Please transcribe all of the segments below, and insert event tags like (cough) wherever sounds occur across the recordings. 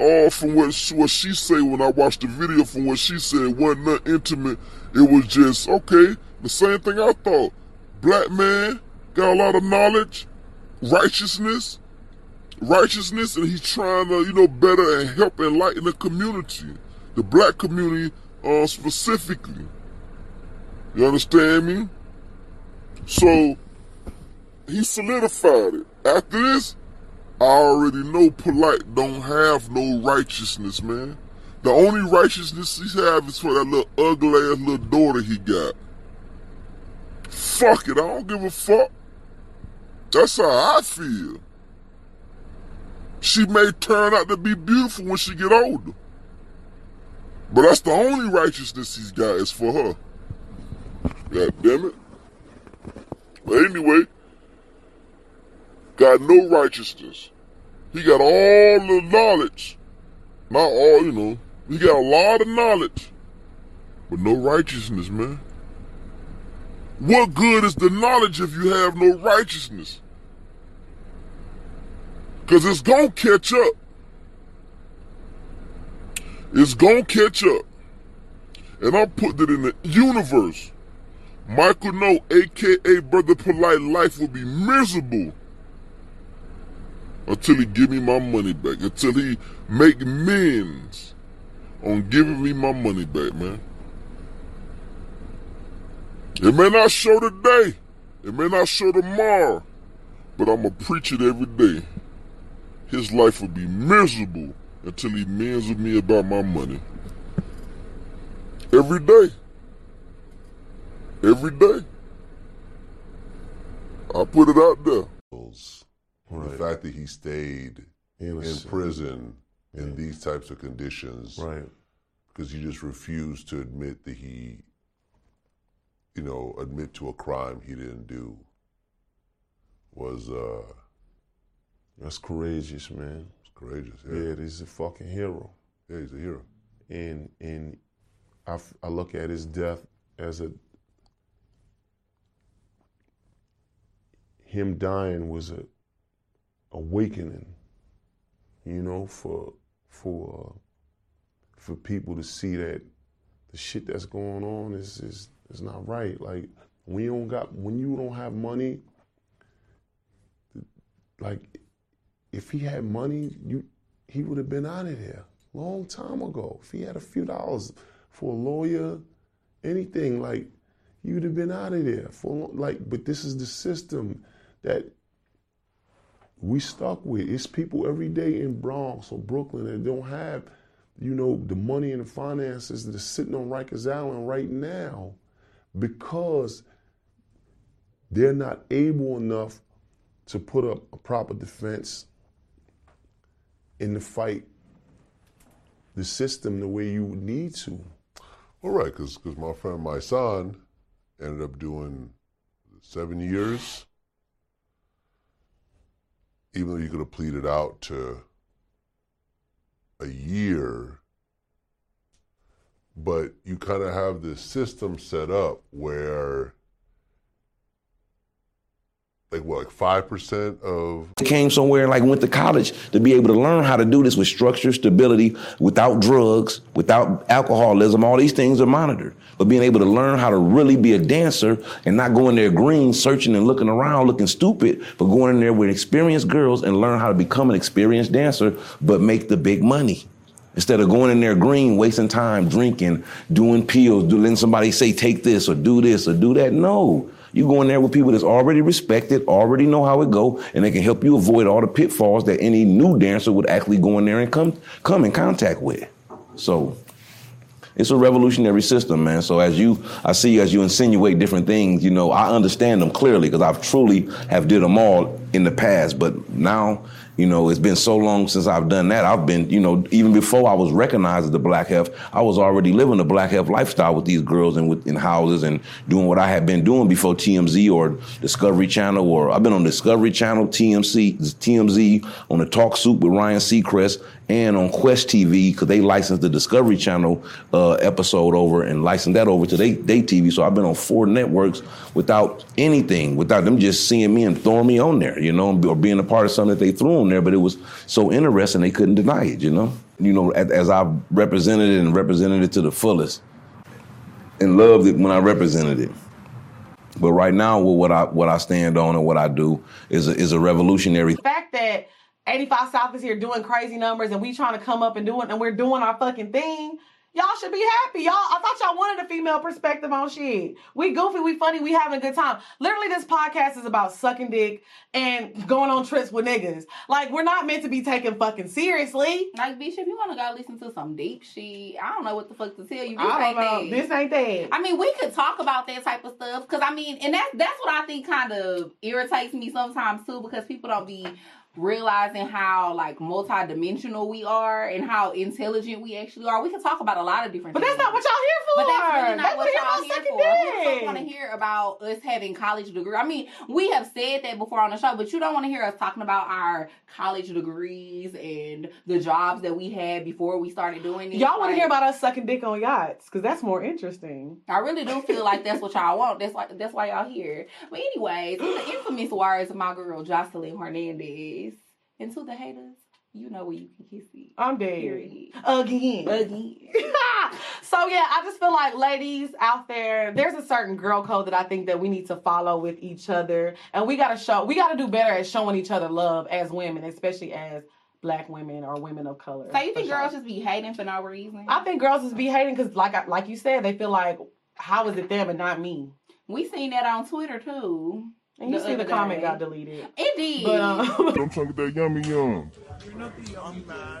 all from what she, what she said when I watched the video from what she said wasn't nothing intimate. It was just okay. The same thing I thought. Black man got a lot of knowledge, righteousness, righteousness, and he's trying to you know better and help enlighten the community, the black community uh, specifically. You understand me? So he solidified it. After this, I already know polite don't have no righteousness, man. The only righteousness he have is for that little ugly ass little daughter he got. Fuck it, I don't give a fuck. That's how I feel. She may turn out to be beautiful when she get older. But that's the only righteousness he's got is for her. God damn it. But anyway, got no righteousness. He got all the knowledge. Not all, you know. He got a lot of knowledge. But no righteousness, man. What good is the knowledge if you have no righteousness? Cause it's gonna catch up. It's gonna catch up. And I'm putting it in the universe. Michael No, aka Brother Polite Life will be miserable until he give me my money back. Until he make amends on giving me my money back, man. It may not show today. It may not show tomorrow. But I'm going to preach it every day. His life will be miserable until he mends with me about my money. Every day. Every day. I put it out there. Right. The fact that he stayed he was, in prison yeah. in these types of conditions. Right. Because he just refused to admit that he, you know, admit to a crime he didn't do was uh that's courageous, man. It's courageous, yeah. Yeah, he's a fucking hero. Yeah, he's a hero. And and I, I look at his death as a him dying was a awakening, you know, for for uh, for people to see that the shit that's going on is is is not right. Like when you don't got when you don't have money, like if he had money, you he would have been out of there long time ago. If he had a few dollars for a lawyer, anything like you'd have been out of there for like. But this is the system that we stuck with. It's people every day in Bronx or Brooklyn that don't have, you know, the money and the finances that are sitting on Rikers Island right now because they're not able enough to put up a proper defense in the fight the system the way you would need to. All right, because my friend, my son, ended up doing seven years even though you could have pleaded out to a year, but you kind of have this system set up where like what, like five percent of came somewhere and like went to college to be able to learn how to do this with structure, stability, without drugs, without alcoholism. All these things are monitored. But being able to learn how to really be a dancer and not go in there green, searching and looking around, looking stupid, but going in there with experienced girls and learn how to become an experienced dancer, but make the big money. Instead of going in there green, wasting time, drinking, doing pills, do, letting somebody say, take this or do this or do that. No. You go in there with people that's already respected, already know how it go, and they can help you avoid all the pitfalls that any new dancer would actually go in there and come come in contact with. So it's a revolutionary system, man. So as you, I see as you insinuate different things, you know, I understand them clearly because I've truly have did them all in the past. But now you know, it's been so long since I've done that. I've been, you know, even before I was recognized as the Black Hef, I was already living the Black Hef lifestyle with these girls and with in houses and doing what I had been doing before TMZ or Discovery Channel or I've been on Discovery Channel, TMC, TMZ, on the Talk Soup with Ryan Seacrest, and on Quest TV because they licensed the Discovery Channel uh, episode over and licensed that over to they they TV. So I've been on four networks without anything, without them just seeing me and throwing me on there, you know, or being a part of something that they threw on there. But it was so interesting they couldn't deny it, you know. you know, as, as I represented it and represented it to the fullest, and loved it when I represented it. But right now, what I what I stand on and what I do is a, is a revolutionary. The fact that 85 South is here doing crazy numbers and we trying to come up and do it and we're doing our fucking thing. Y'all should be happy. Y'all, I thought y'all wanted a female perspective on shit. We goofy, we funny, we having a good time. Literally, this podcast is about sucking dick and going on trips with niggas. Like, we're not meant to be taken fucking seriously. Like, bitch, if you want to go listen to some deep shit, I don't know what the fuck to tell you. This I don't know. that. This ain't that. I mean, we could talk about that type of stuff because I mean, and that's that's what I think kind of irritates me sometimes too because people don't be realizing how like multidimensional we are and how intelligent we actually are. We can talk about a lot of different But things. that's not what y'all here for. But that's really not what y'all here for. Don't want to hear about us having college degree? I mean, we have said that before on the show, but you don't want to hear us talking about our college degrees and the jobs that we had before we started doing it. Y'all want to hear about us sucking dick on yachts because that's more interesting. I really do feel like that's what y'all want. That's why that's why y'all here. But anyways, the infamous words of my girl Jocelyn Hernandez. And to the haters, you know where you can kiss it. I'm dead. Period. Again. Again. (laughs) so yeah, I just feel like ladies out there, there's a certain girl code that I think that we need to follow with each other, and we gotta show, we gotta do better at showing each other love as women, especially as black women or women of color. So you think For sure. girls just be hating for no reason? I think girls just be hating because, like, I, like you said, they feel like, how is it them and not me? we seen that on Twitter too. And you The see the comment day. got deleted. It did. But um, (laughs) I'm trying to get that yummy yum.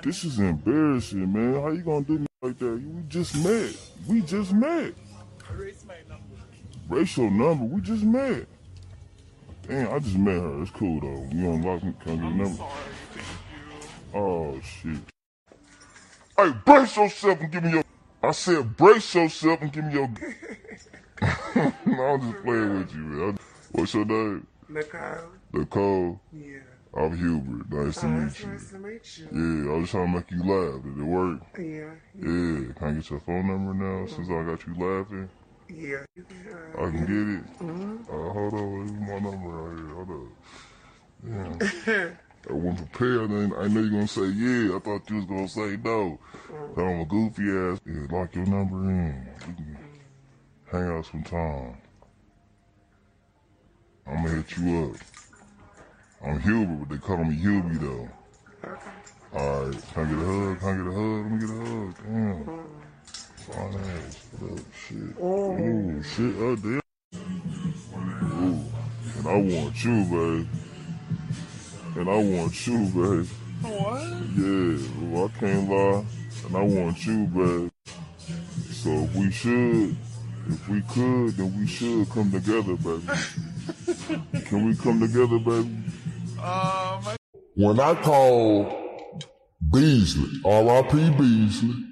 This is embarrassing, man. How you gonna do me like that? We just met. We just met. Erase my number. Racial number. We just met. Damn, I just met her. It's cool though. You unlock me, can I get a number? Oh shit. Hey, brace yourself and give me your. I said brace yourself and give me your. no, (laughs) I'm just playing with you, man. What's your name? Nicole. Nicole. Yeah. I'm Hubert. Nice to Oh, meet nice to meet you. Yeah, I was trying to make you laugh. Did it work? Yeah. Yeah. Can I get your phone number now since I got you laughing? Yeah. Can, I uh, can get it. Uh, hold on, this is my number right here. Hold on. Yeah. (laughs) I wasn't prepared, and I know you're gonna say yeah. I thought you was gonna say no. So I'm a goofy ass. Yeah, lock your number in. We can hang out sometime. I'm gonna hit you up. I'm Hubert, but they call me Hubie though. Alright, can I get a hug? Can I get a hug? Let me get a hug. Damn. Fine ass. What up? Shit. Ooh, shit. Oh, damn. Ooh. And I want you, babe. And I want you, babe. What? Yeah, ooh, I can't lie. And I want you, babe. So if we should, if we could, then we should come together, baby. (laughs) Can we come together, baby? Um, When I called Beasley, R.I.P. Beasley,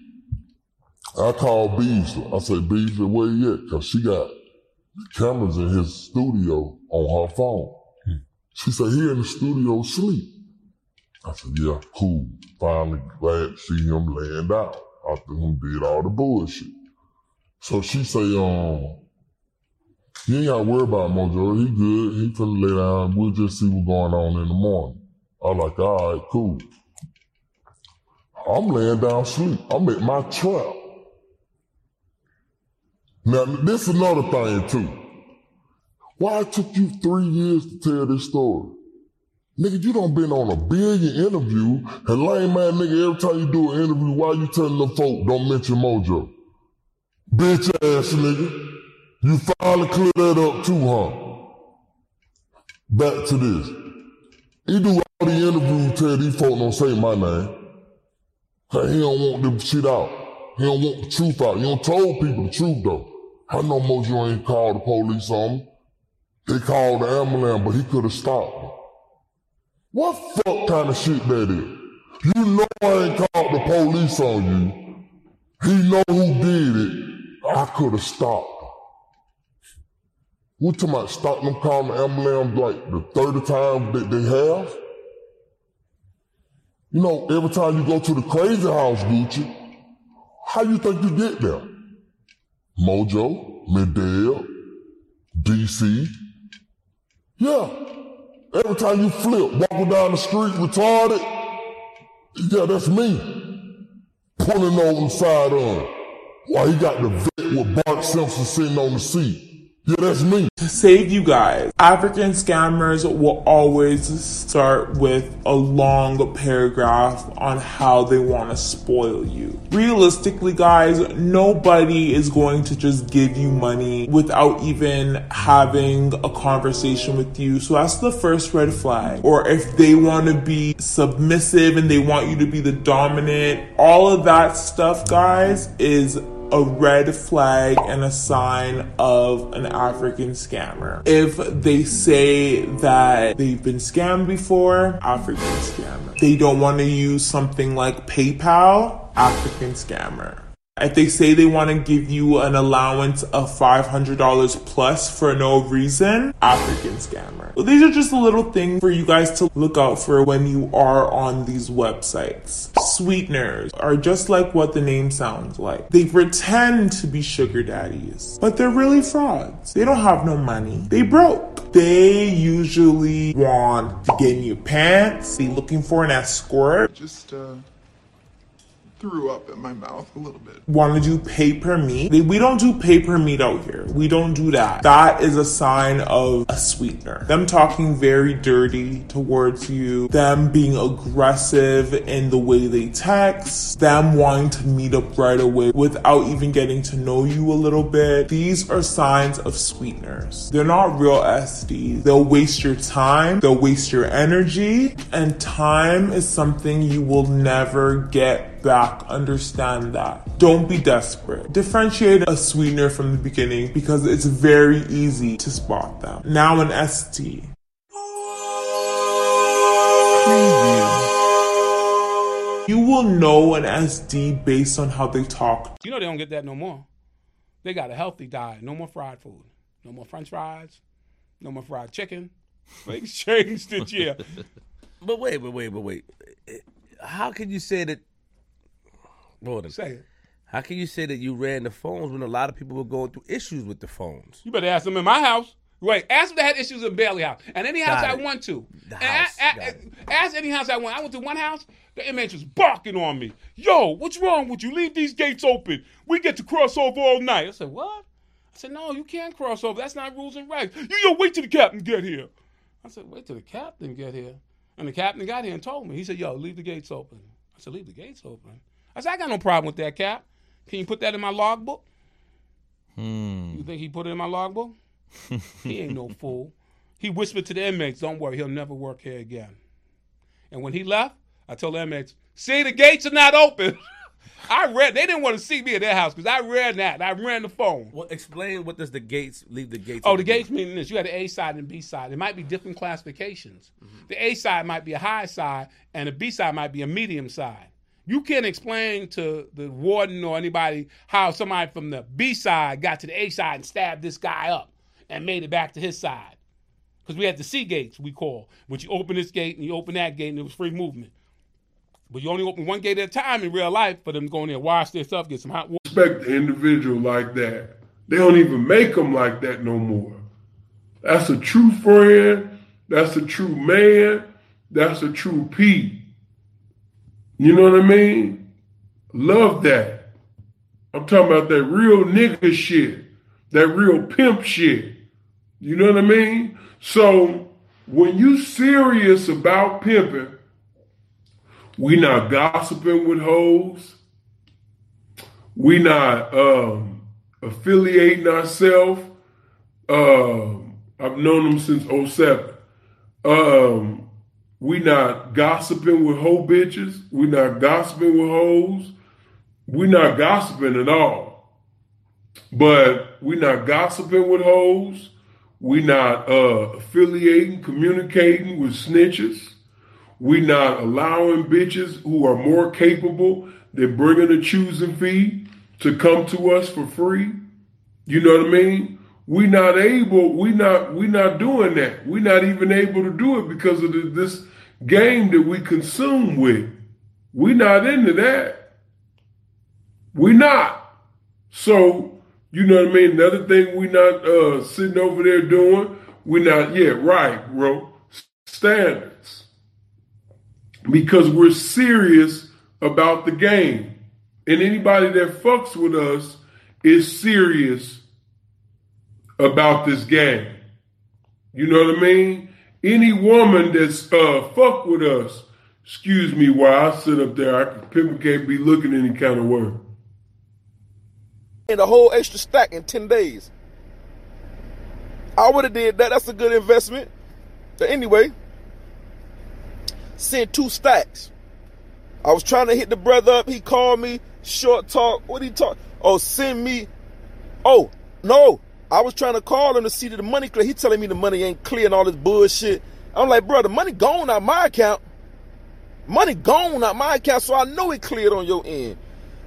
I called Beasley. I said, Beasley, where you at? Cause she got cameras in his studio on her phone. She said, he in the studio sleep. I said, yeah, cool. Finally glad to see him laying down after him did all the bullshit. So she say, um, you ain't gotta worry about Mojo. He good. He finna lay down. We'll just see what's going on in the morning. I like, all right, cool. I'm laying down sleep. I'm at my trap. Now, this is another thing too. Why it took you three years to tell this story? Nigga, you done been on a billion interview, and lame man nigga, every time you do an interview, why you telling them folk don't mention Mojo? Bitch ass nigga. You finally clear that up too, huh? Back to this. He do all the interviews, tell these folk don't say my name. Hey, he don't want the shit out. He don't want the truth out. He don't told people the truth though. I know Mojo ain't called the police on him. They called the ambulance, but he could have stopped. What fuck kind of shit that is? You know I ain't called the police on you. He know who did it. I could have stopped. We talking about stopping them calling the ambulance like the third time that they have? You know, every time you go to the crazy house, Gucci, how you think you get there? Mojo, Medell, DC. Yeah. Every time you flip, walking down the street retarded, yeah, that's me. pulling over the side him. While he got the vet with Bart Simpson sitting on the seat. Yeah, that's me. To save you guys, African scammers will always start with a long paragraph on how they want to spoil you. Realistically, guys, nobody is going to just give you money without even having a conversation with you. So that's the first red flag. Or if they want to be submissive and they want you to be the dominant, all of that stuff, guys, is a red flag and a sign of an African scammer. If they say that they've been scammed before, African scammer. They don't want to use something like PayPal, African scammer. If they say they want to give you an allowance of $500 plus for no reason, African scammer. Well, these are just a little thing for you guys to look out for when you are on these websites. Sweeteners are just like what the name sounds like. They pretend to be sugar daddies, but they're really frauds. They don't have no money. They broke. They usually want to get in your pants, be looking for an escort, Just uh, threw up in my mouth a little bit. want to do pay per meet. We don't do pay per meet out here. We don't do that. That is a sign of a sweetener. Them talking very dirty towards you, them being aggressive in the way they text, them wanting to meet up right away without even getting to know you a little bit. These are signs of sweeteners. They're not real SDs. They'll waste your time, they'll waste your energy, and time is something you will never get back. Understand that. Don't be desperate. Differentiate a sweetener from the beginning because it's very easy to spot them. Now an SD. You will know an SD based on how they talk. You know they don't get that no more. They got a healthy diet. No more fried food. No more French fries. No more fried chicken. (laughs) They changed it, yeah. (laughs) But wait, but wait, but wait. How can you say that? Hold on. Say it. How can you say that you ran the phones when a lot of people were going through issues with the phones? You better ask them in my house. Wait, ask them that had issues in Bailey House. And any house Got I it. went to. The house, a- a- got ask any house I went. I went to one house, the inmates was barking on me. Yo, what's wrong with you? Leave these gates open. We get to cross over all night. I said, what? I said, no, you can't cross over. That's not rules and regs. You yo, wait till the captain get here. I said, wait till the captain get here. And the captain got here and told me. He said, yo, leave the gates open. I said, leave the gates open. I said, I got no problem with that, Cap. Can you put that in my logbook? Hmm. You think he put it in my logbook? he ain't no (laughs) fool. He whispered to the inmates, don't worry, he'll never work here again. And when he left, I told the inmates, see, the gates are not open. (laughs) I read, they didn't want to see me at their house because I read that. I ran the phone. Well, explain what does the gates leave the gates? Oh, the gates meaning this. You had the A side and B side. It might be different classifications. Mm-hmm. The A side might be a high side, and the B side might be a medium side. You can't explain to the warden or anybody how somebody from the B side got to the A side and stabbed this guy up and made it back to his side. Because we had the C gates, we call, which you open this gate and you open that gate and it was free movement. But you only open one gate at a time in real life for them to go in there, wash their stuff, get some hot water. Respect the individual like that. They don't even make them like that no more. That's a true friend. That's a true man. That's a true P. You know what I mean? Love that. I'm talking about that real nigga shit. That real pimp shit. You know what I mean? So when you serious about pimping, we not gossiping with hoes. We not um, affiliating ourselves. Um, I've known them since 07. Um, we not gossiping with hoe bitches. We not gossiping with hoes. We not gossiping at all. But we not gossiping with hoes. We not uh, affiliating, communicating with snitches. We not allowing bitches who are more capable than bringing a choosing fee to come to us for free. You know what I mean? We not able. We not. we're not doing that. We're not even able to do it because of the, this game that we consume with. We're not into that. We're not. So you know what I mean. Another thing we're not uh, sitting over there doing. we're not. Yeah, right, bro. Standards because we're serious about the game. and anybody that fucks with us is serious about this game. You know what I mean? Any woman that's uh fuck with us, excuse me while I sit up there, I people can't be looking any kind of way. and a whole extra stack in 10 days. I would have did that. That's a good investment. But anyway, sent two stacks. I was trying to hit the brother up. He called me. Short talk. What he talk? Oh, send me. Oh, no. I was trying to call him to see that the money clear. He telling me the money ain't clear and all this bullshit. I'm like, bro, the money gone out my account. Money gone out my account, so I know it cleared on your end.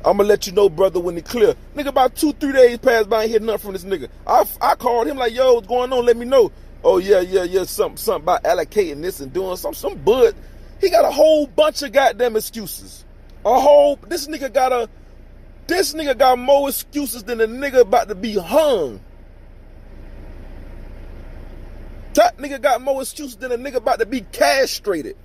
I'm gonna let you know, brother, when it clear. Nigga, about two, three days passed by, ain't hear nothing from this nigga. I, I called him like, yo, what's going on? Let me know. Oh yeah, yeah, yeah, something, something about allocating this and doing some, some bud. He got a whole bunch of goddamn excuses. A whole, this nigga got a, this nigga got more excuses than a nigga about to be hung. That nigga got more excuses than a nigga about to be castrated.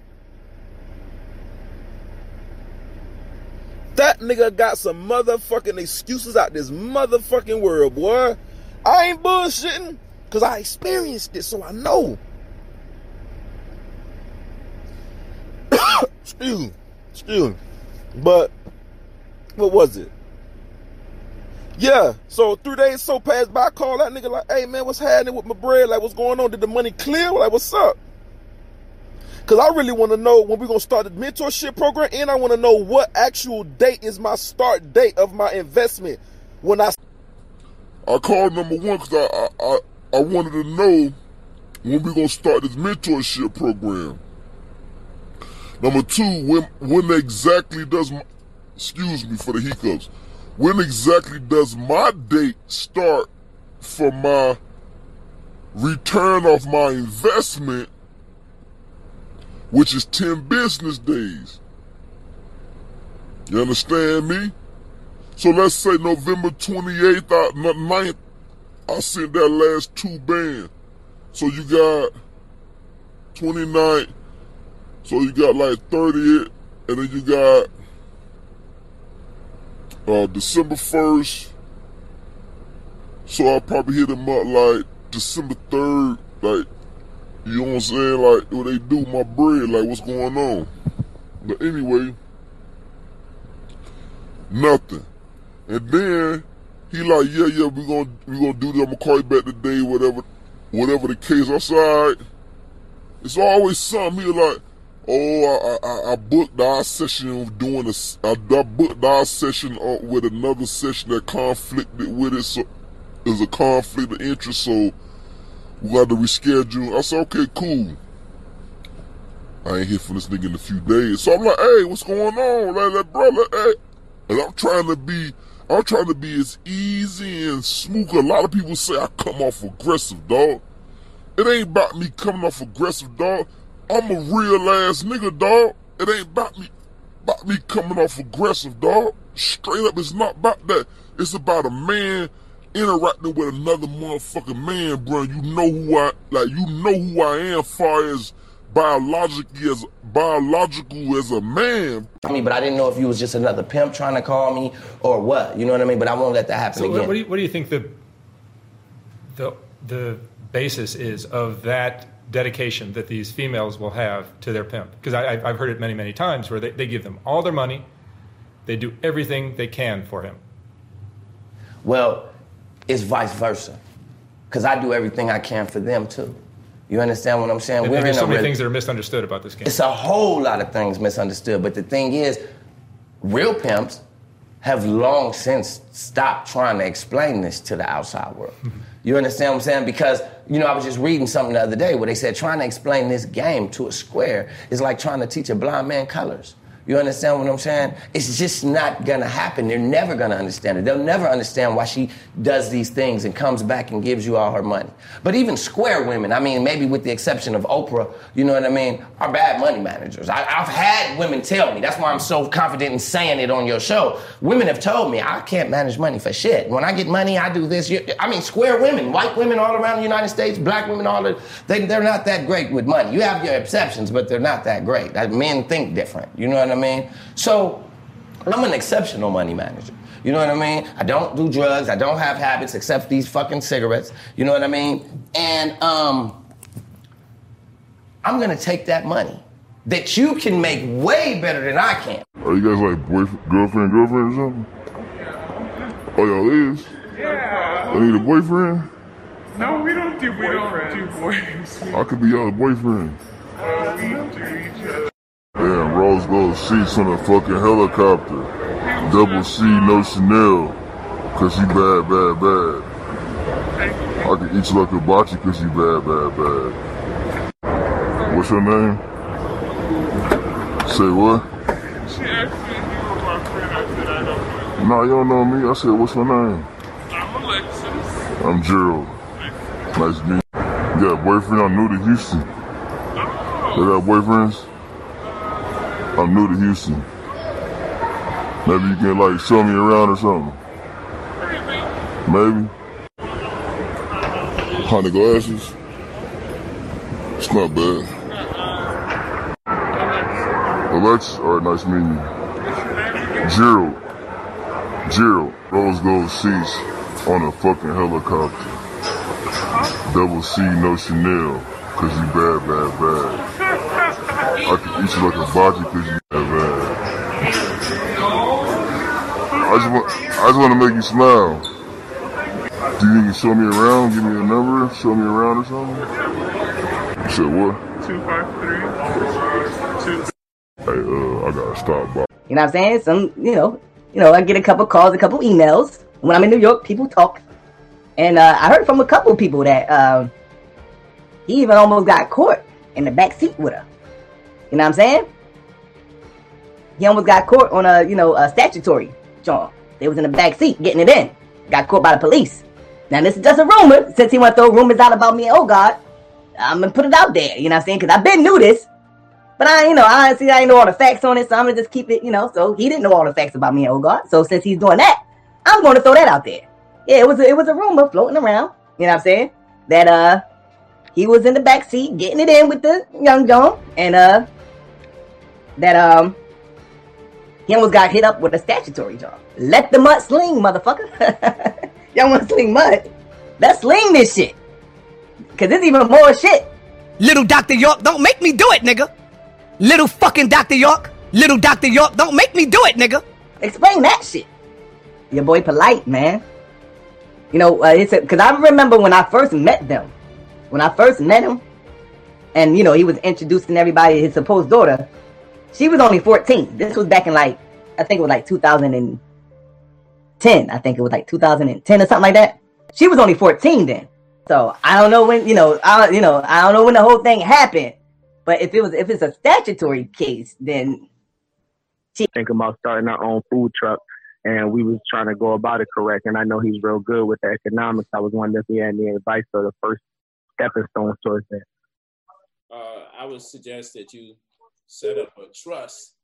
That nigga got some motherfucking excuses out this motherfucking world, boy. I ain't bullshitting, cause I experienced it, so I know. (coughs) excuse excuse me. But what was it? Yeah, so three days so passed by. I called that nigga like, hey man, what's happening with my bread? Like, what's going on? Did the money clear? Like, what's up? Cause I really want to know when we're gonna start the mentorship program, and I want to know what actual date is my start date of my investment when I. I called number one because I, I, I, I wanted to know when we gonna start this mentorship program. Number two, when when exactly does my, excuse me for the hiccups, when exactly does my date start for my return of my investment, which is 10 business days? You understand me? So let's say November 28th, I, 9th, I sent that last two band. So you got 29th, so you got like 30th, and then you got uh, December 1st. So I'll probably hit him up like December 3rd, like, you know what I'm saying? Like, what they do my bread, like, what's going on? But anyway, nothing. And then he like, yeah, yeah, we gonna we gonna do that. I'm gonna call you back today, whatever, whatever the case. I said, right. It's always something. He like, oh, I I, I booked our session of doing this. I, booked our session uh, with another session that conflicted with it. So there's a conflict of interest. So we got to reschedule. I said, okay, cool. I ain't hear from this nigga in a few days. So I'm like, hey, what's going on? Like, like brother, hey. And I'm trying to be, I'm trying to be as easy and smooth. A lot of people say I come off aggressive, dog. It ain't about me coming off aggressive, dog. I'm a real ass nigga, dog. It ain't about me, about me coming off aggressive, dog. Straight up, it's not about that. It's about a man interacting with another motherfucking man, bro. You know who I, like, you know who I am, far as biologically as biological as a man. I mean, but I didn't know if you was just another pimp trying to call me or what. You know what I mean? But I won't let that happen So again. what, what do you, what do you think the the the basis is of that dedication that these females will have to their pimp? Because I, I've heard it many many times where they, they give them all their money, they do everything they can for him. Well, it's vice versa. Because I do everything I can for them too. You understand what I'm saying? And We're there's in so a many rela- things that are misunderstood about this game. It's a whole lot of things misunderstood. But the thing is, real pimps have long since stopped trying to explain this to the outside world. Mm-hmm. You understand what I'm saying? Because, you know, I was just reading something the other day where they said trying to explain this game to a square is like trying to teach a blind man colors. You understand what I'm saying? It's just not gonna happen. They're never gonna understand it. They'll never understand why she does these things and comes back and gives you all her money. But even square women, I mean, maybe with the exception of Oprah, you know what I mean, are bad money managers. I, I've had women tell me, that's why I'm so confident in saying it on your show. Women have told me, I can't manage money for shit. When I get money, I do this. I mean, square women, white women all around the United States, black women all, the, they, they're not that great with money. You have your exceptions, but they're not that great. Men think different. You know what I mean? So, I'm an exceptional money manager. You know what I mean? I don't do drugs. I don't have habits except these fucking cigarettes. You know what I mean? And um, I'm gonna take that money that you can make way better than I can. Are you guys like boyfriend, girlfriend, girlfriend or something? Oh, y'all is? Yeah. I need a boyfriend? No, we don't do boyfriends. We don't do boys. I could be y'all boyfriend. Uh, we do each other. Damn, Rose gold seats on a fucking helicopter. Double C, no Chanel. Cause you bad, bad, bad. I can eat you like a hibachi cause you bad, bad, bad. What's your name? Say what? She asked me if you were my friend. I said I don't know. Nah, you don't know me. I said, what's your name? I'm Alexis. I'm Gerald. Nice to meet you. You got a boyfriend? I'm new to Houston. You got boyfriends? I'm new to Houston. Maybe you can like show me around or something. Maybe. Honey glasses. It's not bad. Alexis, alright, nice meeting you. Gerald. Gerald. Rose gold seats on a fucking helicopter. Double C, no Chanel. Cause you bad, bad, bad. I can eat you like a hibachi cause you bad, bad. I just want, I just want to make you smile. Do you think you show me around? Give me a number? Show me around or something? You said what? Two five three. Hey, uh, I gotta stop by. You know what I'm saying? Some, you know, you know, I get a couple calls, a couple emails. When I'm in New York, people talk, and uh, I heard from a couple people that uh, he even almost got caught in the back seat with her. You know what I'm saying? He almost got caught on a, you know, a statutory job. They was in the back seat getting it in. Got caught by the police. Now this is just a rumor. Since he want to throw rumors out about me, oh God, I'm gonna put it out there. You know what I'm saying? Because I've been knew this. But I, you know, I honestly I didn't know all the facts on it, so I'm gonna just keep it, you know. So he didn't know all the facts about me oh God. So since he's doing that, I'm gonna throw that out there. Yeah, it was a, it was a rumor floating around. You know what I'm saying? That uh he was in the back seat getting it in with the young John, and uh that um he almost got hit up with a statutory job. Let the mud sling, motherfucker. (laughs) Y'all want to sling mud? Let's sling this shit. Cause there's even more shit. Little Dr. York, don't make me do it, nigga. Little fucking Dr. York. Little Dr. York, don't make me do it, nigga. Explain that shit. Your boy polite, man. You know, uh, it's because I remember when I first met them. When I first met him, and you know, he was introducing everybody his supposed daughter. She was only 14. This was back in like, I think it was like 2010. I think it was like 2010 or something like that. She was only 14 then. So I don't know when, you know, I you know, I don't know when the whole thing happened. But if it was if it's a statutory case, then think about starting our own food truck and we was trying to go about it correct and I know he's real good with the economics. I was wondering if he had any advice for the first stepping stones towards that. Uh, I would suggest that you set up a trust.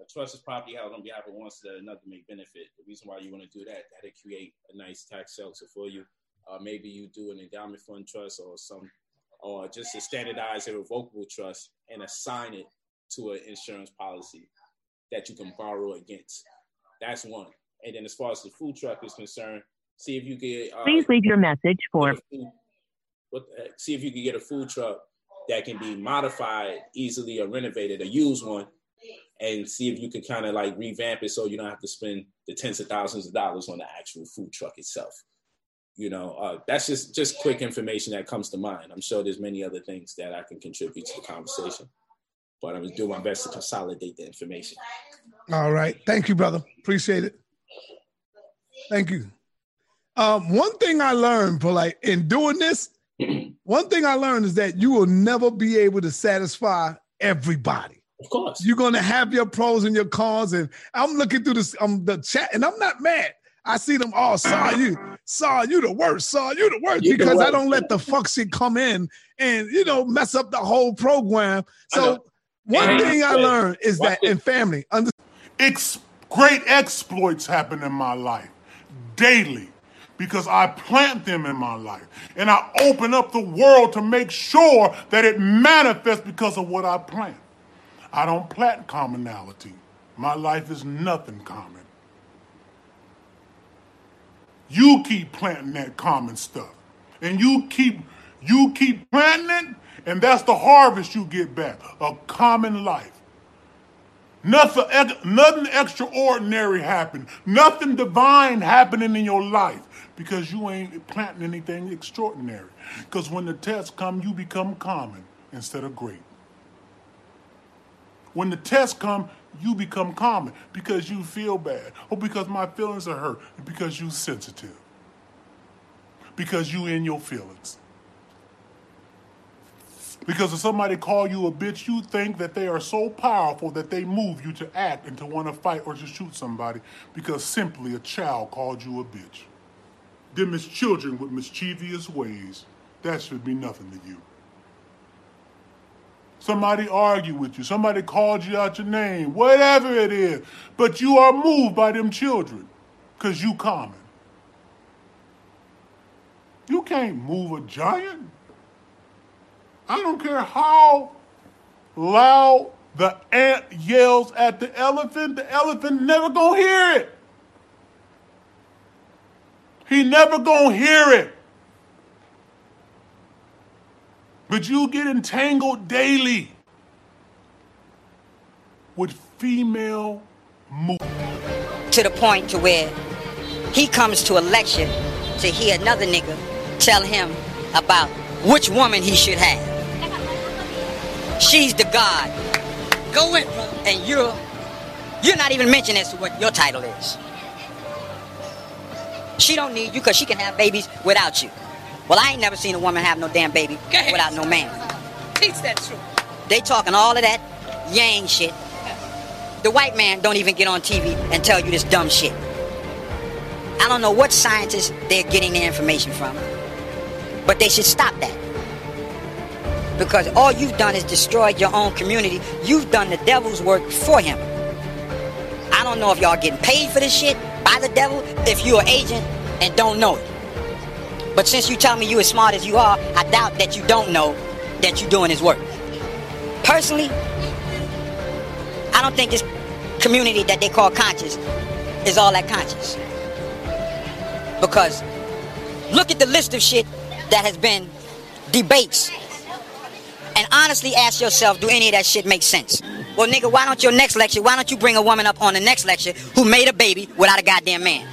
A trust is property held on behalf of one so that another may benefit. The reason why you want to do that, that'll create a nice tax shelter for you. Uh, maybe you do an endowment fund trust or some, or just a standardized irrevocable trust and assign it to an insurance policy that you can borrow against. That's one. And then as far as the food truck is concerned, see if you get. Uh, Please leave your message for what, uh, see if you can get a food truck that can be modified easily or renovated, or use one, and see if you can kind of like revamp it so you don't have to spend the tens of thousands of dollars on the actual food truck itself. You know, uh, that's just just quick information that comes to mind. I'm sure there's many other things that I can contribute to the conversation, but I'm gonna do my best to consolidate the information. All right. Thank you, brother. Appreciate it. Thank you. Um, one thing I learned, for like in doing this, one thing I learned is that you will never be able to satisfy everybody. Of course. You're gonna have your pros and your cons. And I'm looking through this um the chat, and I'm not mad. I see them all. Saw you, saw you the worst, saw you the worst You the because I don't let the fuck shit come in and you know mess up the whole program. So one And- thing I learned is that in family, under- Ex- great exploits happen in my life daily because I plant them in my life and I open up the world to make sure that it manifests because of what I plant. I don't plant commonality. My life is nothing common. You keep planting that common stuff. And you keep you keep planting it, and that's the harvest you get back. A common life. Nothing, nothing extraordinary happened. Nothing divine happening in your life because you ain't planting anything extraordinary. Because when the tests come, you become common instead of great. When the tests come, you become common because you feel bad, or because my feelings are hurt, because you sensitive. Because you in your feelings. Because if somebody call you a bitch, you think that they are so powerful that they move you to act and to want to fight or to shoot somebody because simply a child called you a bitch. Them as children with mischievous ways. That should be nothing to you. Somebody argued with you. Somebody called you out your name. Whatever it is. But you are moved by them children because you common. You can't move a giant. I don't care how loud the ant yells at the elephant, the elephant never gonna hear it. He never gonna hear it. But you get entangled daily with female to the point to where he comes to a lecture to hear another nigga tell him about which woman he should have. She's the god. Go in. And you're you're not even mentioned as to what your title is. She don't need you because she can have babies without you. Well, I ain't never seen a woman have no damn baby without no man. Teach that truth. They talking all of that yang shit. The white man don't even get on TV and tell you this dumb shit. I don't know what scientists they're getting their information from, but they should stop that. Because all you've done is destroyed your own community. You've done the devil's work for him. I don't know if y'all getting paid for this shit by the devil, if you're an agent and don't know it. But since you tell me you're as smart as you are, I doubt that you don't know that you're doing his work. Personally, I don't think this community that they call conscious is all that conscious. Because look at the list of shit that has been debates. And honestly ask yourself, do any of that shit make sense? Well, nigga, why don't your next lecture, why don't you bring a woman up on the next lecture who made a baby without a goddamn man?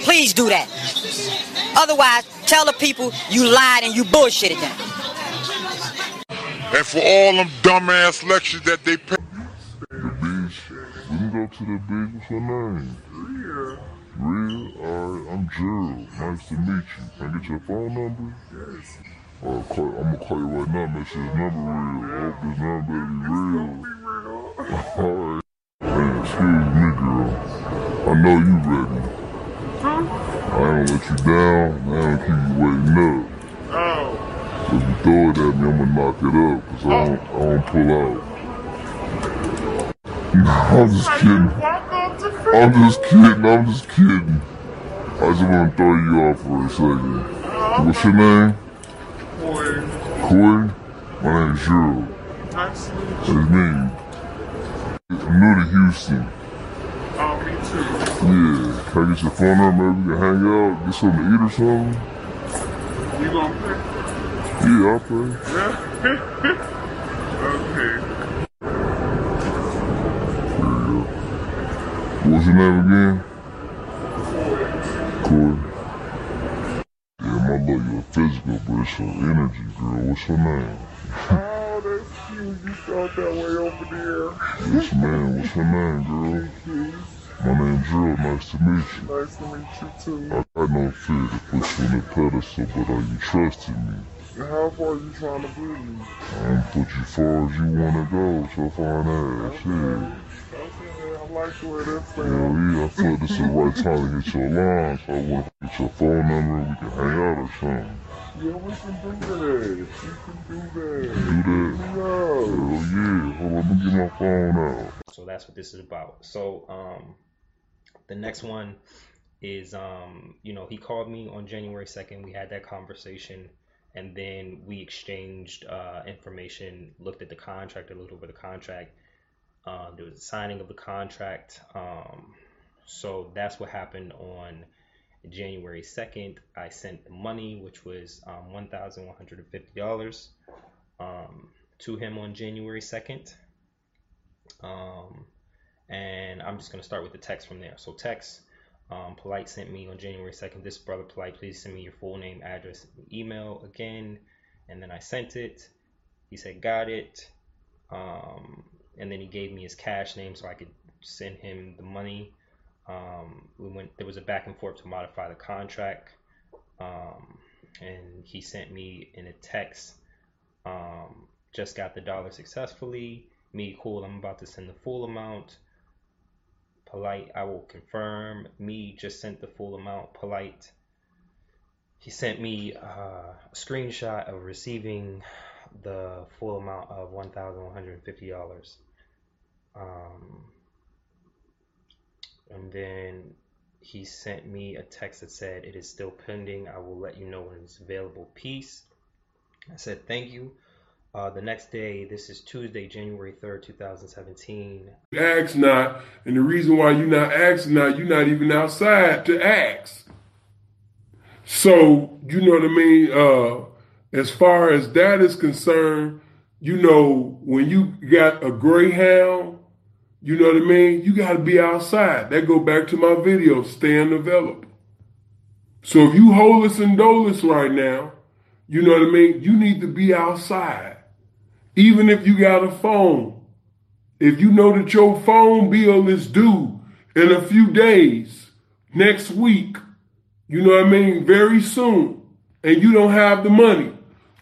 Please do that. Otherwise, tell the people you lied and you bullshitted them. And for all them dumbass lectures that they pay. The beach. We can go to the beach. What's your name? Real. Real? Alright, I'm Gerald. Nice to meet you. Can I get your phone number? Yes. Alright, call, I'm gonna call you right now. Make sure this number real. I hope this number be real. Alright. Hey, excuse me, girl. I know you ready. Huh? I ain't gonna let you down. I ain't gonna keep you waiting up. Oh. If you throw it at me, I'm gonna knock it up, cause I don't, I don't pull out. (laughs) No, I'm just kidding. I'm just kidding, I'm just kidding. I just wanna throw you off for a second. What's your name? Boy. Corey? My name's Gerald. Nice to meet That's me. I'm new to Houston. Oh, me too. Yeah. Can I get your phone number? Maybe we can hang out, get something to eat or something? You gonna pay? Yeah, I'll pay. Yeah. (laughs) okay. What's your name again? Corey. Yeah, my love, you're physical, but it's your energy, girl. What's your name? Oh, that's you. You felt that way over there. Yes, man. What's your name, girl? My name's Gerald. Nice to meet you. Nice to meet you too. I got no fear to put you on the pedestal, but are you trusting me? How far are you trying to put me? I'm put you far as you wanna go, so far ass, yeah. I like the way that yeah, I feel this is the right time to hit your line, so I want to get your phone number we can hang out or something. Yeah, we can do that. You can do that. Do that? Hell yeah. Hold on, let me get my phone out. So that's what this is about. So um, the next one is um, you know he called me on January second. We had that conversation, and then we exchanged uh, information, looked at the contract, I looked over the contract. Uh, there was a signing of the contract. Um, so that's what happened on January 2nd. I sent the money, which was um, $1,150, um, to him on January 2nd. Um, and I'm just going to start with the text from there. So, text um, Polite sent me on January 2nd. This brother Polite, please send me your full name, address, email again. And then I sent it. He said, got it. Um, and then he gave me his cash name so I could send him the money. Um, we went there was a back and forth to modify the contract, um, and he sent me in a text. Um, just got the dollar successfully. Me cool. I'm about to send the full amount. Polite. I will confirm. Me just sent the full amount. Polite. He sent me uh, a screenshot of receiving the full amount of $1,150. Um, and then he sent me a text that said, It is still pending. I will let you know when it's available. Peace. I said, Thank you. Uh, the next day, this is Tuesday, January 3rd, 2017. Ask not. And the reason why you're not asking not, you're not even outside to ask. So, you know what I mean? Uh, as far as that is concerned, you know, when you got a greyhound you know what I mean? You got to be outside. That go back to my video, staying available. So if you holus and dolus right now, you know what I mean? You need to be outside. Even if you got a phone. If you know that your phone bill is due in a few days, next week, you know what I mean? Very soon, and you don't have the money,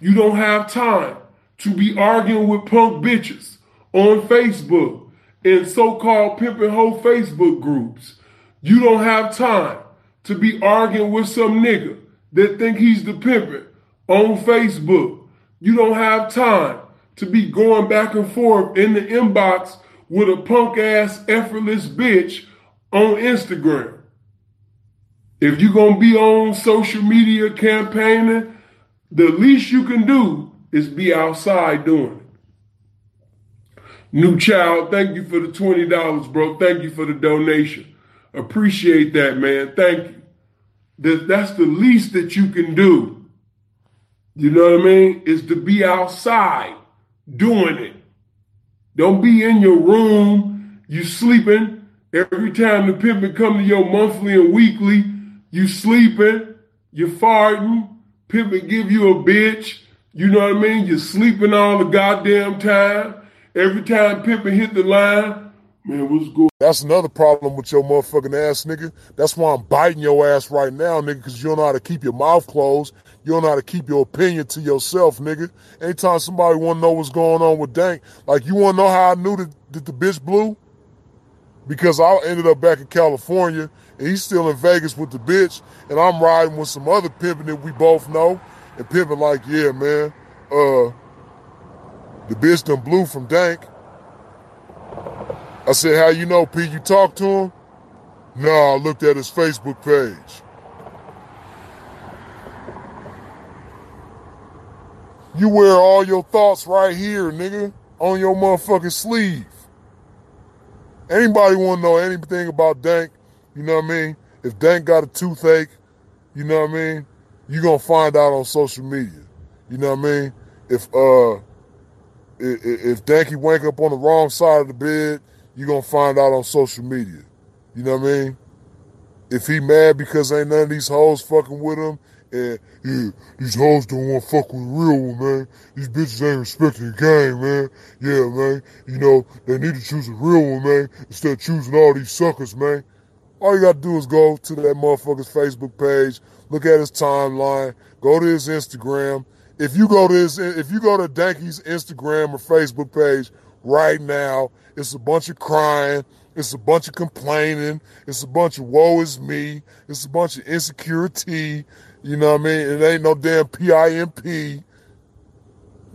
you don't have time to be arguing with punk bitches on Facebook in so-called pimping hoe Facebook groups. You don't have time to be arguing with some nigga that think he's the pimpin' on Facebook. You don't have time to be going back and forth in the inbox with a punk ass effortless bitch on Instagram. If you're gonna be on social media campaigning, the least you can do is be outside doing it. New child, thank you for the $20, bro. Thank you for the donation. Appreciate that, man. Thank you. That's the least that you can do. You know what I mean? Is to be outside doing it. Don't be in your room, you sleeping. Every time the pimpin' come to your monthly and weekly, you sleeping, you farting, pimpin' give you a bitch. You know what I mean? You're sleeping all the goddamn time. Every time Pimpin hit the line, man, what's good? That's another problem with your motherfucking ass, nigga. That's why I'm biting your ass right now, nigga, because you don't know how to keep your mouth closed. You don't know how to keep your opinion to yourself, nigga. Anytime somebody want to know what's going on with Dank, like you want to know how I knew that, that the bitch blew? Because I ended up back in California and he's still in Vegas with the bitch, and I'm riding with some other pimping that we both know, and pimping like, yeah, man, uh, the bitch done blew from Dank. I said, how you know, P? You talked to him? No, I looked at his Facebook page. You wear all your thoughts right here, nigga, on your motherfucking sleeve. Anybody want to know anything about Dank, you know what I mean? If Dank got a toothache, you know what I mean? You gonna find out on social media. You know what I mean? If uh if Danky wake up on the wrong side of the bed, you're gonna find out on social media. You know what I mean? If he mad because ain't none of these hoes fucking with him, and yeah, these hoes don't want to fuck with a real one, man. These bitches ain't respecting the game, man. Yeah, man. You know, they need to choose a real one, man, instead of choosing all these suckers, man. All you gotta do is go to that motherfucker's Facebook page, look at his timeline, go to his Instagram, if you go to his, if you go to Danky's Instagram or Facebook page right now, it's a bunch of crying, it's a bunch of complaining, it's a bunch of woe is me, it's a bunch of insecurity. You know what I mean? It ain't no damn PIMP.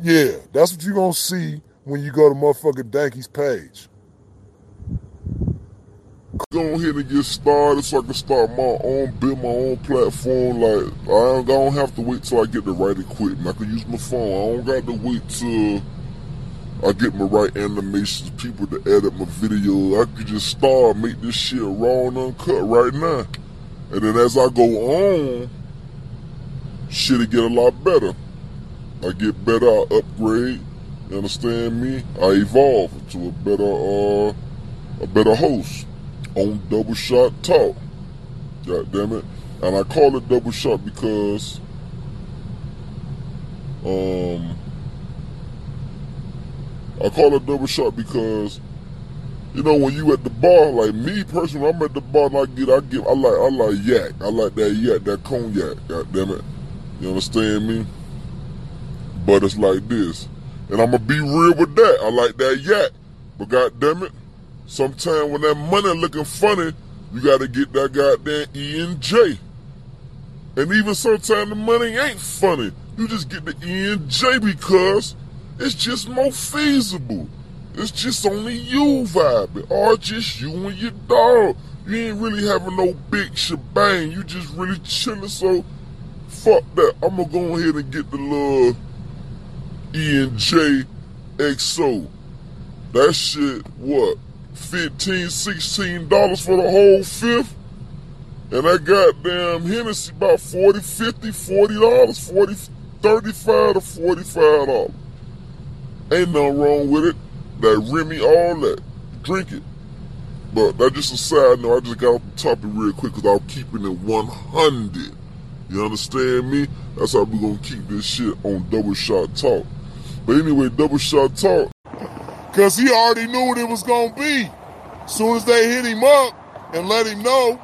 Yeah, that's what you're gonna see when you go to motherfucking Danky's page. Go ahead and get started so I can start my own, build my own platform. Like I don't, have to wait till I get the right equipment. I can use my phone. I don't got to wait till I get my right animations, people to edit my video. I could just start, make this shit raw and uncut right now. And then as I go on, shit'll get a lot better. I get better, I upgrade. You understand me? I evolve into a better, uh, a better host on Double Shot Talk. God damn it. And I call it Double Shot because, um, I call it Double Shot because, you know, when you at the bar, like me personally, I'm at the bar and I get, I get, I like, I like yak. I like that yak, that cognac. God damn it. You understand me? But it's like this. And I'm gonna be real with that. I like that yak. But god damn it, sometimes when that money looking funny, you gotta get that goddamn E and J. And even sometimes the money ain't funny. You just get the E and J because it's just more feasible. It's just only you vibing, or just you and your dog. You ain't really having no big shebang. You just really chilling. So fuck that. I'm gonna go ahead and get the little E and J XO. That shit, what, 15 $16 for the whole fifth? And that goddamn Hennessy about 40 50 $40, 40 35 to $45. Ain't nothing wrong with it. That Remy, all that. Drink it. But that's just a side note. I just got off the topic real quick because I'm keeping it 100. You understand me? That's how we gonna keep this shit on Double Shot Talk. But anyway, Double Shot Talk. Cause he already knew what it was gonna be. As soon as they hit him up and let him know,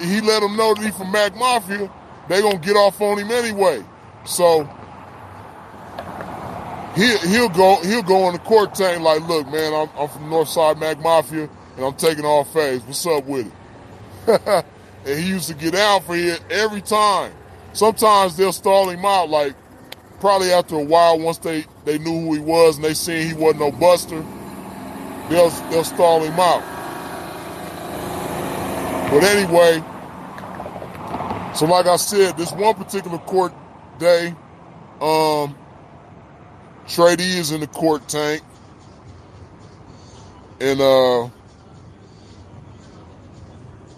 he let them know that he from Mac Mafia, they gonna get off on him anyway. So he he'll go he'll go on the court tank like, look, man, I'm, I'm from Northside Mac Mafia and I'm taking all phase. What's up with it? (laughs) and he used to get out for it every time. Sometimes they'll stall him out, like probably after a while, once they, they knew who he was and they seen he wasn't no buster, they'll they'll stall him out. But anyway, so like I said, this one particular court day, um, D is in the court tank. And uh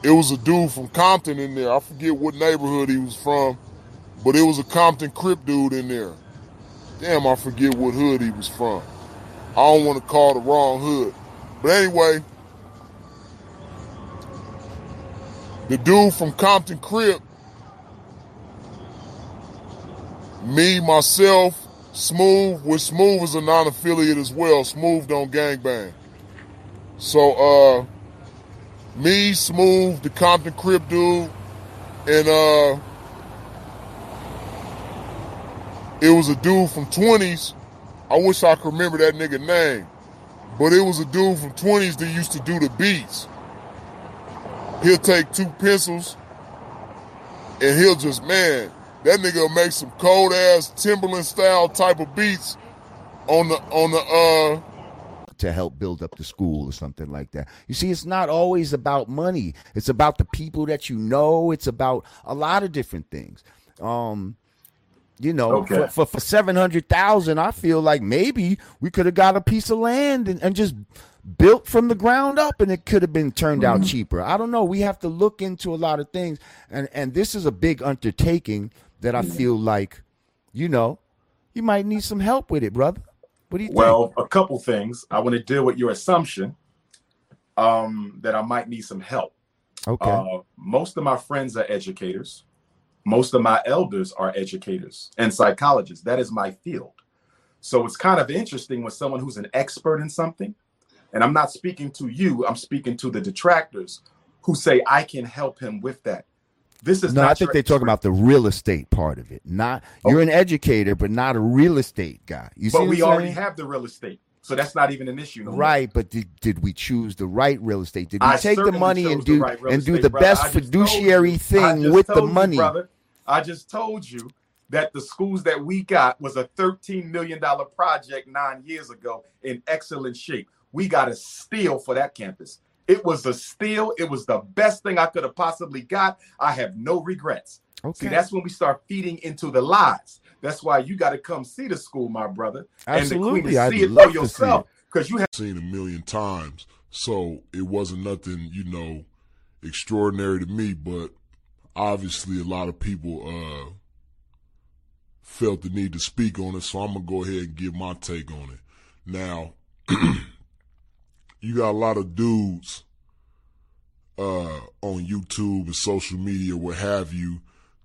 it was a dude from Compton in there. I forget what neighborhood he was from, but it was a Compton Crip dude in there. Damn, I forget what hood he was from. I don't want to call the wrong hood. But anyway, the dude from Compton Crip, me, myself, Smooth, which Smooth is a non-affiliate as well. Smooth don't gangbang. So, uh, me, Smooth, the Compton Crip dude, and uh, it was a dude from 20s. I wish I could remember that nigga name, but it was a dude from 20s that used to do the beats. He'll take two pencils and he'll just, man, that nigga make some cold ass Timbaland style type of beats on the on the uh to help build up the school or something like that. You see, it's not always about money. It's about the people that you know. It's about a lot of different things. Um, you know, Okay. for, for, for 700,000, I feel like maybe we could have got a piece of land and, and just built from the ground up and it could have been turned out Mhm. cheaper. I don't know. We have to look into a lot of things. And, and this is a big undertaking that I feel like, you know, you might need some help with it, brother. What do you think? Well, a couple things. I want to deal with your assumption um, that I might need some help. Okay. Uh, most of my friends are educators. Most of my elders are educators and psychologists. That is my field. So it's kind of interesting when someone who's an expert in something, and I'm not speaking to you, I'm speaking to the detractors who say I can help him with that. This is no, not I think they're talking about the real estate part of it. Not you're oh. an educator, but not a real estate guy. You see but we already have the real estate. So that's not even an issue. No more. Right, but did, did we choose the right real estate? Did we I take the money and do right and do estate, the brother. best I just told fiduciary you- thing with the told you, money? brother. I just told you that the schools that we got was a $13 million project nine years ago in excellent shape. We got a steal for that campus. It was a steal. It was the best thing I could have possibly got. I have no regrets. Okay. See, that's when we start feeding into the lies. That's why you got to come see the school, my brother. Absolutely. And the queen I'd see it love for yourself. Because you have seen a million times. So it wasn't nothing, you know, extraordinary to me, but obviously a lot of people uh felt the need to speak on it, so I'm gonna go ahead and give my take on it. Now (clears throat) you got a lot of dudes uh on YouTube and social media, what have you,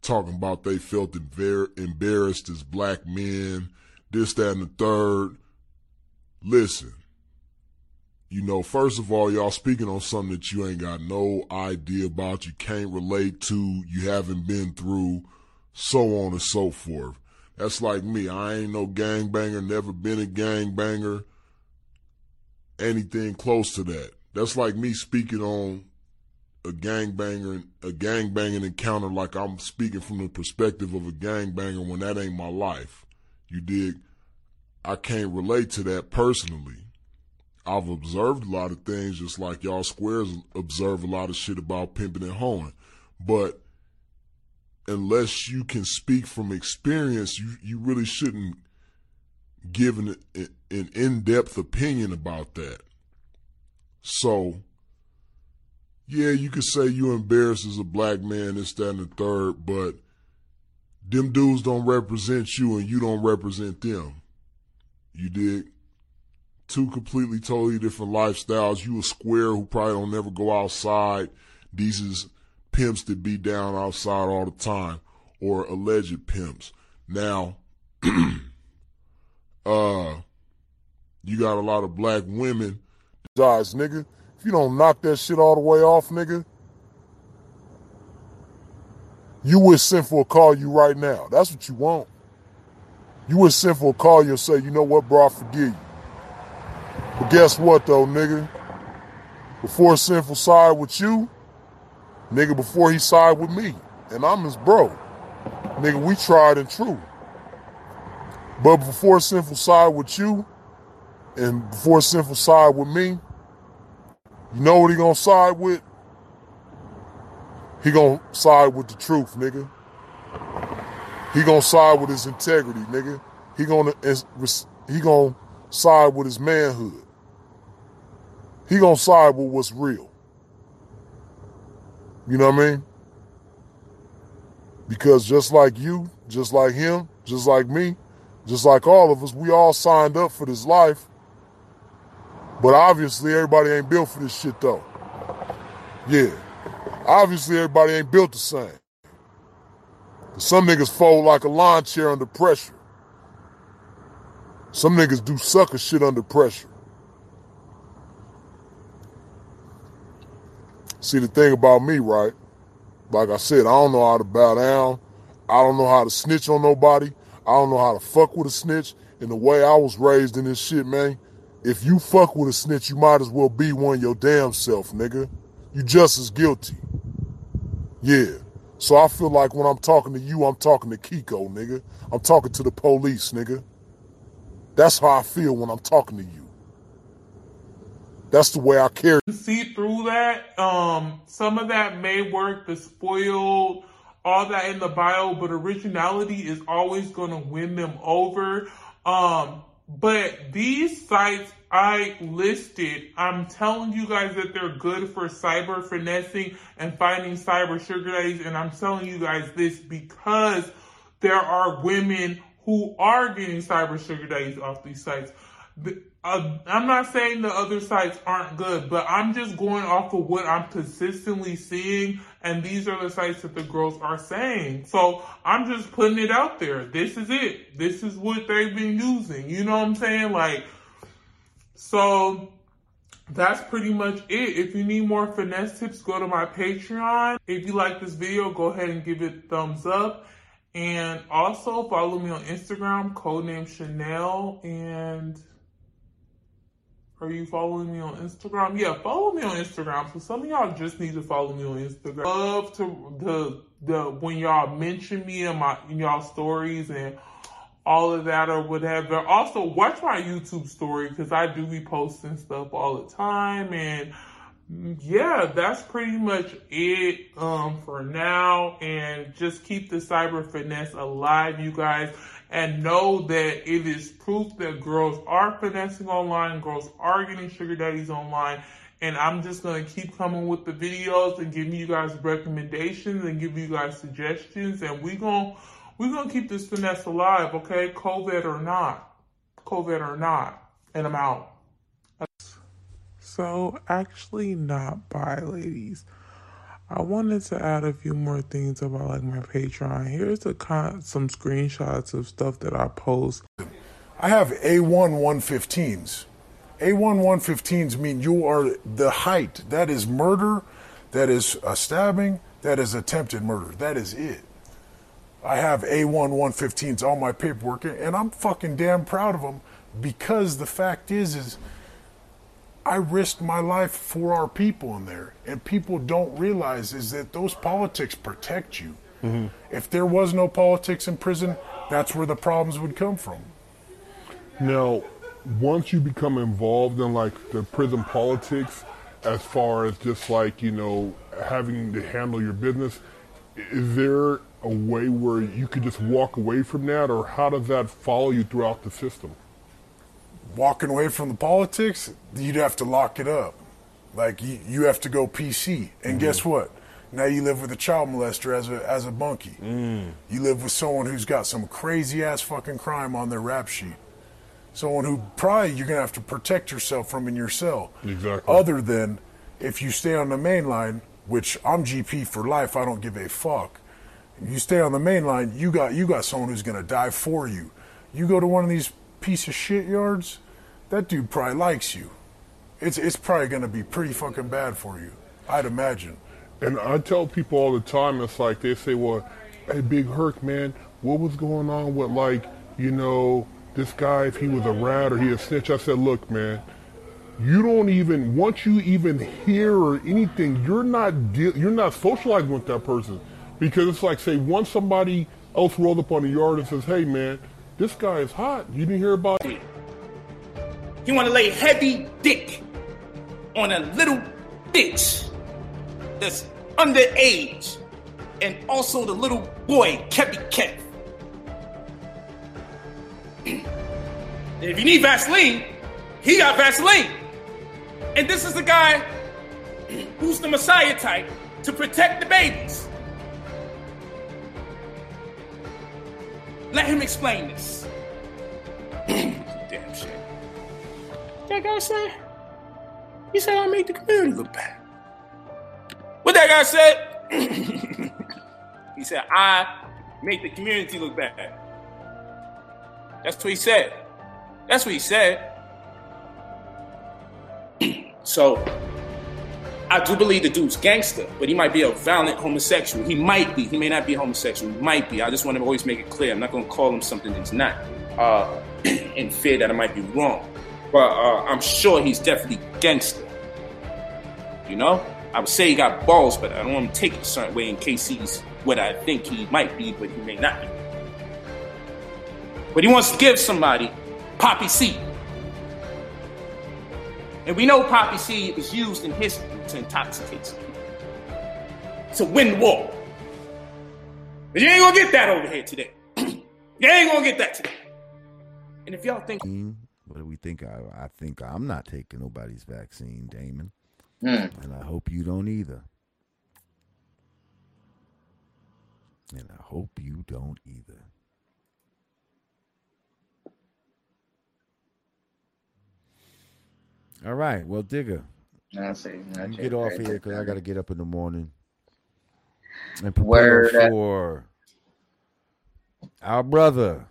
talking about they felt embar- embarrassed as black men, this, that, and the third. Listen, you know, first of all, y'all speaking on something that you ain't got no idea about, you can't relate to, you haven't been through, so on and so forth. That's like me. I ain't no gangbanger, never been a gangbanger, anything close to that. That's like me speaking on a gangbanger, a gangbanging encounter like I'm speaking from the perspective of a gangbanger when that ain't my life. You dig? I can't relate to that personally. I've observed a lot of things just like y'all squares observe a lot of shit about pimping and hoeing. But unless you can speak from experience, you, you really shouldn't give an, an in-depth opinion about that. So, yeah, you could say you embarrassed as a black man, this, that, and the third, but them dudes don't represent you and you don't represent them. You dig? Two completely, totally different lifestyles. You a square who probably don't never go outside. These is pimps that be down outside all the time or alleged pimps. Now, (clears throat) uh, you got a lot of black women. Guys, nigga, if you don't knock that shit all the way off, nigga, you would send for a call you right now. That's what you want. You would send for a call you say, you know what, bro, I forgive you. But guess what, though, nigga? Before Sinful side with you, nigga, before he side with me, and I'm his bro, nigga, we tried and true. But before Sinful side with you, and before Sinful side with me, you know what he gonna side with? He gonna side with the truth, nigga. He gonna side with his integrity, nigga. He gonna he gonna side with his manhood. He gonna side with what's real. You know what I mean? Because just like you, just like him, just like me, just like all of us, we all signed up for this life. But obviously everybody ain't built for this shit though. Yeah. Obviously everybody ain't built the same. Some niggas fold like a lawn chair under pressure. Some niggas do sucker shit under pressure. See, the thing about me, right? Like I said, I don't know how to bow down. I don't know how to snitch on nobody. I don't know how to fuck with a snitch. And the way I was raised in this shit, man, if you fuck with a snitch, you might as well be one your damn self, nigga. You just as guilty. Yeah. So I feel like when I'm talking to you, I'm talking to Kiko, nigga. I'm talking to the police, nigga. That's how I feel when I'm talking to you. That's the way I carry. See through that. Um, some of that may work, the spoiled, all that in the bio, but originality is always going to win them over. Um, but these sites I listed, I'm telling you guys that they're good for cyber finessing and finding cyber sugar daddies. And I'm telling you guys this because there are women who are getting cyber sugar daddies off these sites. The, uh, I'm not saying the other sites aren't good, but I'm just going off of what I'm consistently seeing, and these are the sites that the girls are saying. So I'm just putting it out there. This is it. This is what they've been using. You know what I'm saying? Like, so that's pretty much it. If you need more finesse tips, go to my Patreon. If you like this video, go ahead and give it thumbs up. And also follow me on Instagram, codename Chanel, and are you following me on Instagram? Yeah, follow me on Instagram. So some of y'all just need to follow me on Instagram. Love to the the when y'all mention me in my in y'all stories and all of that or whatever. Also watch my YouTube story because I do be posting stuff all the time and yeah, that's pretty much it um, for now. And just keep the cyber finesse alive, you guys. And know that it is proof that girls are finessing online, girls are getting sugar daddies online. And I'm just to keep coming with the videos and giving you guys recommendations and give you guys suggestions. And to we're going to keep this finesse alive, okay? COVID or not. COVID or not. And I'm out. So, actually, not bye, ladies. I wanted to add a few more things about like my Patreon. Here's a con- some screenshots of stuff that I post. I have A1 115s. A1 115s mean you are the height. That is murder. That is a stabbing. That is attempted murder. That is it. I have A1 115s on my paperwork, and I'm fucking damn proud of them because the fact is, is I risked my life for our people in there, and people don't realize is that those politics protect you. Mm-hmm. If there was no politics in prison, that's where the problems would come from. Now, once you become involved in like the prison politics, as far as just like you know having to handle your business, is there a way where you could just walk away from that, or how does that follow you throughout the system? Walking away from the politics, you'd have to lock it up. Like you, you have to go PC. And Mhm. guess what? Now you live with a child molester as a as a bunkie. Mm. You live with someone who's got some crazy ass fucking crime on their rap sheet. Someone who probably you're gonna have to protect yourself from in your cell. Exactly. Other than if you stay on the main line, which I'm GP for life, I don't give a fuck. You stay on the main line, you got you got someone who's gonna die for you. You go to one of these piece of shit yards, that dude probably likes you. It's it's probably gonna be pretty fucking bad for you. I'd imagine. And I tell people all the time, it's like they say, well, hey, Big Herc, man, what was going on with, like, you know, this guy, if he was a rat or he a snitch? I said, look, man, you don't even, once you even hear or anything, you're not, de- you're not socializing with that person. Because it's like, say, once somebody else rolled up on the yard and says, hey, man, this guy is hot. You didn't hear about it? He want to lay heavy dick on a little bitch that's underage, and also the little boy Kevy Kev. (clears throat) if you need Vaseline, he got Vaseline, and this is the guy (clears throat) who's the Messiah type to protect the babies. Let him explain this. (clears throat) Damn shit. That guy said, he said I made the community look bad. What that guy said? (clears throat) he said, I make the community look bad. That's what he said. That's what he said. (clears throat) so, I do believe the dude's gangster, but he might be a violent homosexual. He might be. He may not be homosexual. He might be. I just want to always make it clear. I'm not going to call him something that he's not, uh, (clears throat) in fear that I might be wrong. But uh, I'm sure he's definitely gangster. You know? I would say he got balls, but I don't want to take it a certain way in case he's what I think he might be, but he may not be. But he wants to give somebody poppy seed. And we know poppy seed is used in history to intoxicate some people, to win the war. But you ain't gonna get that over here today. (clears throat) you ain't gonna get that today. And if y'all think What do we think? I, I think I'm not taking nobody's vaccine, Damon. Hmm. And I hope you don't either. And I hope you don't either. All right. Well, Digger. I see. Let me get off here because I got to get up in the morning and prepare Word for our brother,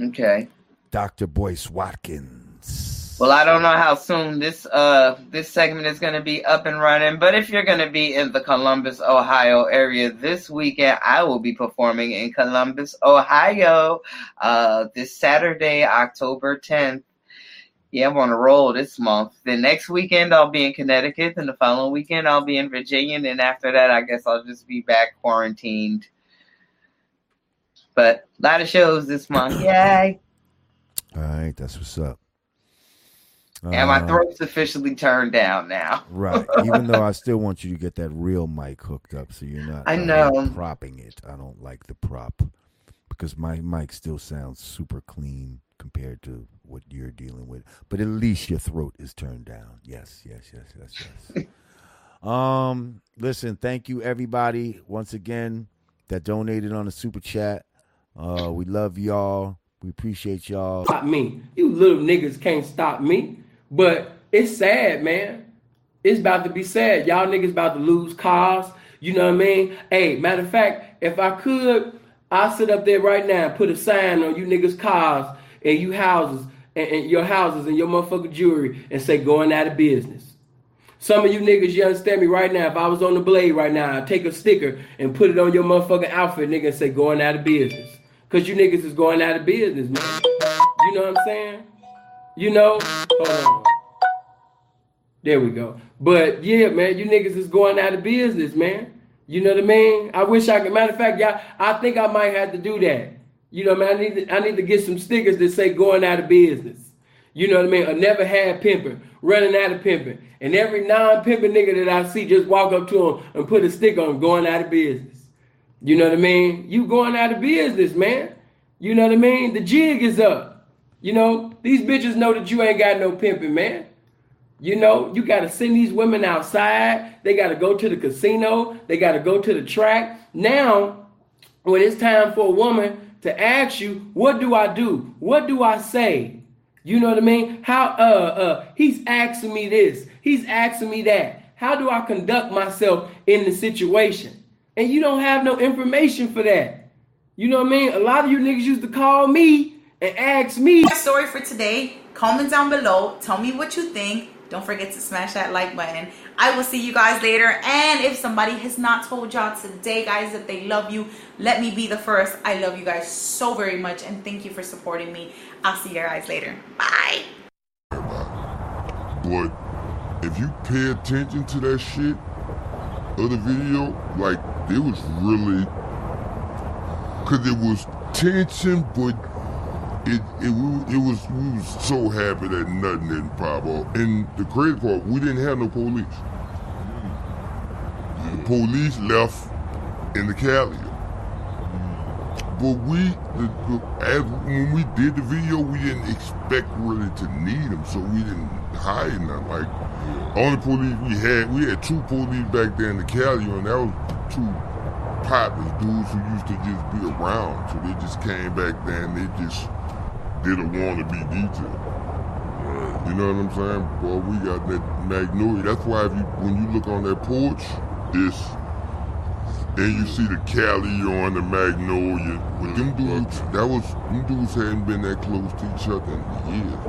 Okay. Dr. Boyce Watkins. Well, I don't know how soon this uh this segment is going to be up and running, but if you're going to be in the Columbus, Ohio area this weekend, I will be performing in Columbus, Ohio, uh this Saturday, October 10th. Yeah, I'm on a roll this month. The next weekend I'll be in Connecticut, and the following weekend I'll be in Virginia, and then after that I guess I'll just be back quarantined. But a lot of shows this month. (clears throat) Yay. All right, that's what's up. and my Uh, throat's officially turned down now. Right. Even though I still want you to get that real mic hooked up, so you're not. I uh, know. propping it. I don't like the prop because my mic still sounds super clean compared to what you're dealing with. But at least your throat is turned down. Yes, yes, yes, yes, yes. (laughs) um, listen. Thank you everybody once again that donated on the super chat. Uh, we love y'all. We appreciate y'all. stop me. You little niggas can't stop me. But it's sad, man. It's about to be sad. Y'all niggas about to lose cars. You know what I mean? Hey, matter of fact, if I could, I'll sit up there right now and put a sign on you niggas' cars and you houses and, and your houses and your motherfucking jewelry and say going out of business. Some of you niggas, you understand me right now. If I was on the blade right now, I'd take a sticker and put it on your motherfucking outfit, nigga, and say going out of business. Cause you niggas is going out of business, man. You know what I'm saying? You know? There we go. But yeah, man, you niggas is going out of business, man. You know what I mean? I wish I could. Matter of fact, y'all, I think I might have to do that. You know, what I need to, I need to get some stickers that say going out of business. You know what I mean? I never had pimping, running out of pimping. And every non-pimping nigga that I see just walk up to him and put a sticker on going out of business. You know what I mean? You going out of business, man. You know what I mean? The jig is up. You know, these bitches know that you ain't got no pimping, man. You know, you got to send these women outside. They got to go to the casino. They got to go to the track. Now, when it's time for a woman to ask you, what do I do? What do I say? You know what I mean? How uh uh he's asking me this. He's asking me that. How do I conduct myself in the situation? And you don't have no information for that. You know what I mean? A lot of you niggas used to call me and ask me. My story for today. Comment down below. Tell me what you think. Don't forget to smash that like button. I will see you guys later. And if somebody has not told y'all today, guys, that they love you, let me be the first. I love you guys so very much. And thank you for supporting me. I'll see you guys later. Bye. But if you pay attention to that shit of the video, like it was really, cause it was tension, but it it, it was we was so happy that nothing didn't pop off. And the crazy part, we didn't have no police. The police left in the Cali. But we, the, the, as, when we did the video, we didn't expect really to need them, so we didn't hide nothing. Like, only police we had, we had two police back there in the Cali, and that was two partners, dudes who used to just be around. So they just came back there and they just didn't want to be detailed. You know what I'm saying? Boy, we got that magnolia. That's why if you, when you look on that porch, it's and you see the Cali on the Magnolia. But them dudes, that was them dudes hadn't been that close to each other in years.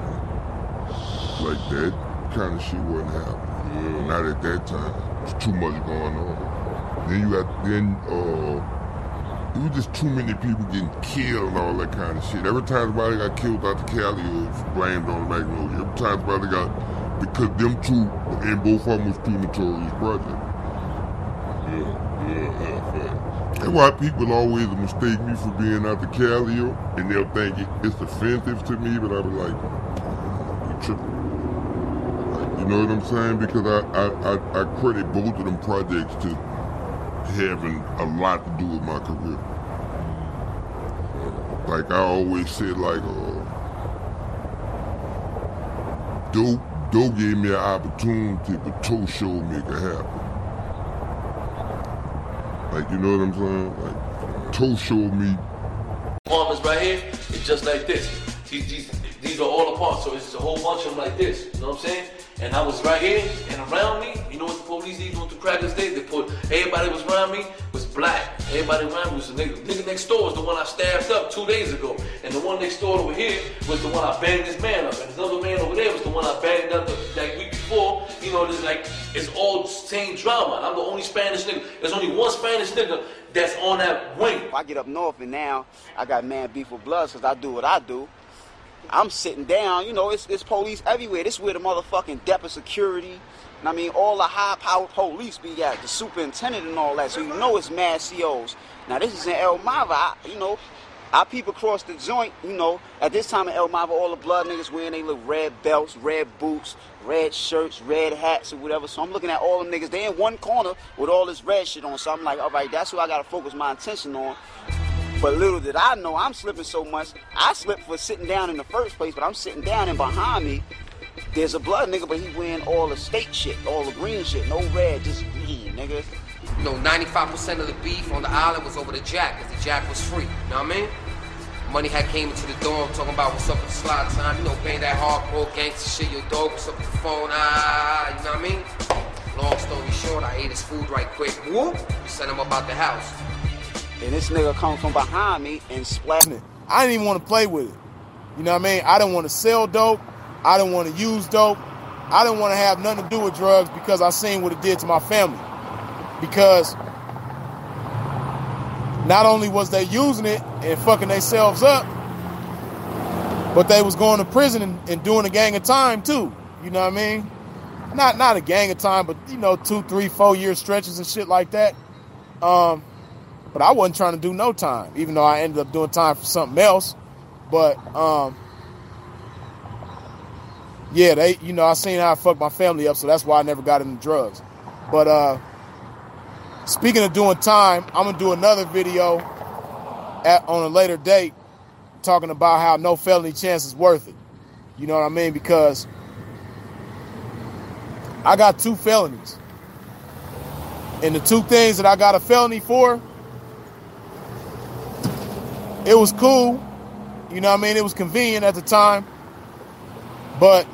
Like that kind of shit wasn't happening. Not at that time. There's too much going on. Then you got then uh it was just too many people getting killed and all that kind of shit. Every time somebody got killed the Cali, was blamed on Magnolia. Every time somebody got because them two and both of them was two notorious brothers. Yeah, yeah, yeah. That's why people always mistake me for being out the Calio, and they'll think it, it's offensive to me, but I'll be like, you tripping. You know what I'm saying? Because I, I, I, I credit both of them projects to having a lot to do with my career. Like I always said, like, uh, Doe, Doe gave me an opportunity, but Toe showed me it could happen. Like, you know what I'm saying? Like, Toe showed me Apartments right here, it's just like this. These, these, these are all apart, so it's a whole bunch of them like this. You know what I'm saying? And I was right here, and around me, you know what the police did with the crackers did? They put, everybody was around me was black. Everybody around me was a nigga. Nigga next door was the one I stabbed up two days ago. And the one next door over here was the one I banged this man up. And this other man over there was the one I banged up the like week before. You know, it's like, it's all same drama. I'm the only Spanish nigga. There's only one Spanish nigga that's on that wing. I get up north and now I got man beef with bloods because I do what I do. I'm sitting down, you know, it's, it's police everywhere. This where the motherfucking of security, I mean, all the high-powered police be at, the superintendent and all that. So you know it's mad COs. Now this is in El I, you know, I peep across the joint, you know, at this time in El all the blood niggas wearing they little red belts, red boots, red shirts, red hats, or whatever. So I'm looking at all them niggas. They in one corner with all this red shit on. So I'm like, all right, that's who I gotta focus my attention on. But little did I know, I'm slipping so much. I slipped for sitting down in the first place, but I'm sitting down and behind me, there's a blood nigga, but he wearing all the state shit, all the green shit, no red, just green, nigga. You know, 95% of the beef on the island was over the jack, because the jack was free. You know what I mean? Money had came into the dorm talking about what's up with the slot time, you know, paying that hardcore gangster shit, your dog, what's up with the phone, ah, you know what I mean? Long story short, I ate his food right quick. Whoop! We sent him about the house. And this nigga come from behind me and splat me. I didn't even want to play with it. You know what I mean? I didn't want to sell dope. I didn't want to use dope. I didn't want to have nothing to do with drugs because I seen what it did to my family. Because not only was they using it and fucking themselves up, but they was going to prison and, and doing a gang of time too. You know what I mean? Not not a gang of time, but you know, two, three, four year stretches and shit like that. Um, but I wasn't trying to do no time, even though I ended up doing time for something else. But um, yeah, they, you know, I seen how I fucked my family up, so that's why I never got into drugs. But uh, speaking of doing time, I'm gonna do another video at, on a later date talking about how no felony chance is worth it. You know what I mean? Because I got two felonies. And the two things that I got a felony for, it was cool. You know what I mean? It was convenient at the time. But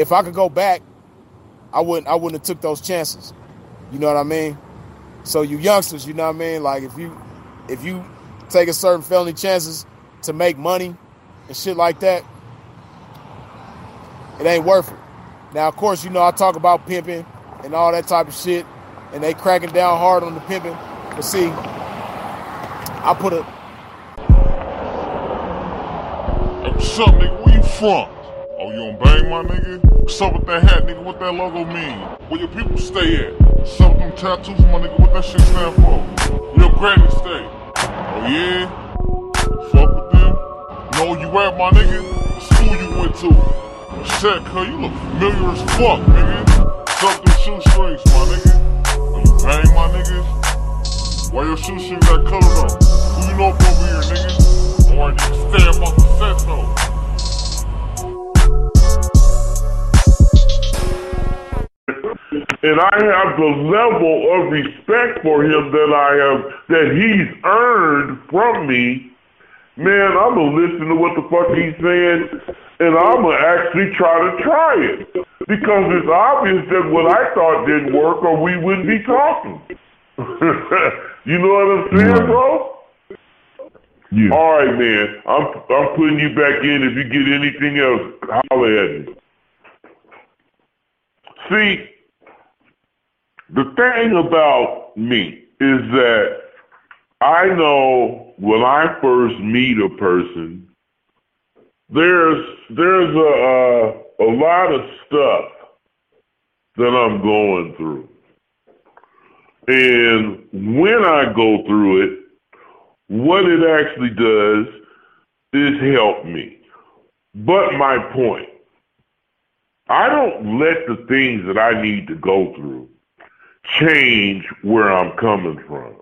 if I could go back, I wouldn't I wouldn't have took those chances. You know what I mean? So you youngsters, you know what I mean? Like if you if you take a certain felony chances to make money and shit like that, it ain't worth it. Now, of course, you know I talk about pimping and all that type of shit, and they cracking down hard on the pimping. But see, I put a nigga? Where you from? Oh, you on bang, my nigga? What's up with that hat, nigga? What that logo mean? Where your people stay at? What's up with them tattoos, my nigga? What that shit stand for? Where your granny stay? Oh, yeah? Fuck with them? Know you at, my nigga? What school you went to? Shit, cuz you look familiar as fuck, nigga. Up them shoestrings, my nigga? Are you bang, my niggas? Why your shoestrings that color though? Who you know from over here, nigga? Or you stay up off the set though? And I have the level of respect for him that I have that he's earned from me, man, I'm gonna listen to what the fuck he's saying, and I'm gonna actually try to try it because it's obvious that what I thought didn't work, or we wouldn't be talking. (laughs) you know what I'm saying, bro? Yeah. All right, man. I'm I'm putting you back in. If you get anything else, holler at me. See, the thing about me is that I know when I first meet a person, there's there's a a, a lot of stuff that I'm going through, and when I go through it, what it actually does is help me. But my point, I don't let the things that I need to go through change where I'm coming from.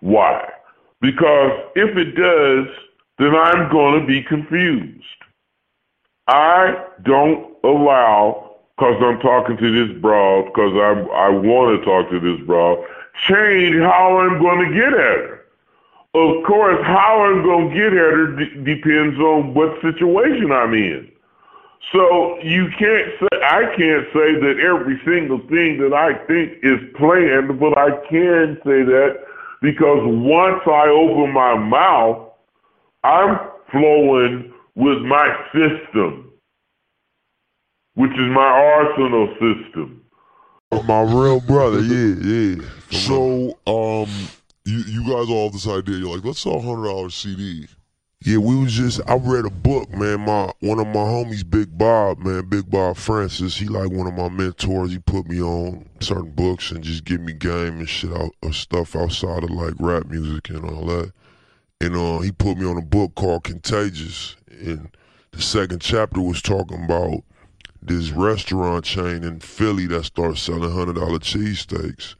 Why? Because if it does, then I'm going to be confused. I don't allow, because I'm talking to this broad, because I I want to talk to this broad, change how I'm going to get at her. Of course, how I'm going to get at her d- depends on what situation I'm in. So you can't say I can't say that every single thing that I think is planned, but I can say that because once I open my mouth, I'm flowing with my system, which is my arsenal system. My real brother, yeah, yeah. So, um, you you guys all have this idea. You're like, let's sell a hundred dollar CD. Yeah, we was just. I read a book, man. My one of my homies, Big Bob, man, Big Bob Francis. He like one of my mentors. He put me on certain books and just give me game and shit out of stuff outside of like rap music and all that. and uh, he put me on a book called Contagious. And the second chapter was talking about this restaurant chain in Philly that started selling hundred dollar cheesesteaks,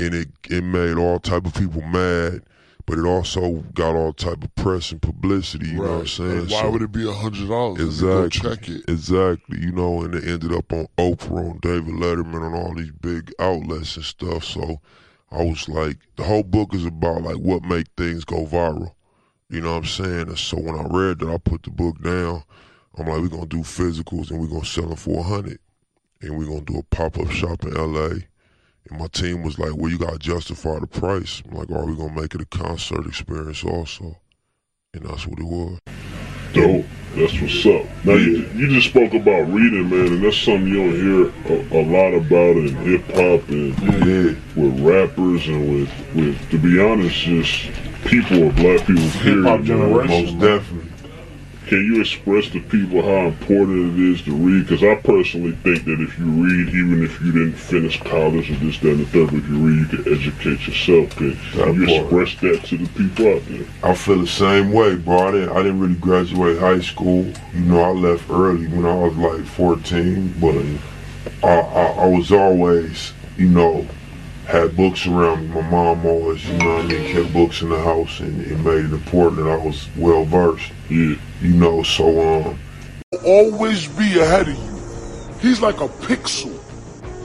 and it it made all type of people mad, but it also got all type of press and publicity. You know what I'm saying? Like, why would it be a hundred dollars? Exactly. Go check it. Exactly. You know, and it ended up on Oprah, on David Letterman, on all these big outlets and stuff. So I was like, the whole book is about like what make things go viral. You know what I'm saying? And so when I read that, I put the book down. I'm like, we're gonna do physicals and we're gonna sell them for a hundred, and we're gonna do a pop up shop in L.A. And my team was like, well, you gotta justify the price. I'm like, are we gonna make it a concert experience also? And that's what it was. Dope. That's what's up. Now you, you just spoke about reading, man, and that's something you don't hear a, a lot about in hip hop and with rappers and with with to be honest, just people of black people. Period, Hip-hop generation, Most definitely. Can you express to people how important it is to read? Because I personally think that if you read, even if you didn't finish college or this, that, and the third, if you read, you can educate yourself. Can you express that to the people out there? I feel the same way, bro. I didn't, I didn't really graduate high school. You know, I left early when I was like 14, but uh, I, I, I was always, you know, had books around me. My mom always, you know what I mean, kept books in the house and it made it important that I was well versed. Yeah. You know, so, um, always be ahead of you. He's like a pixel.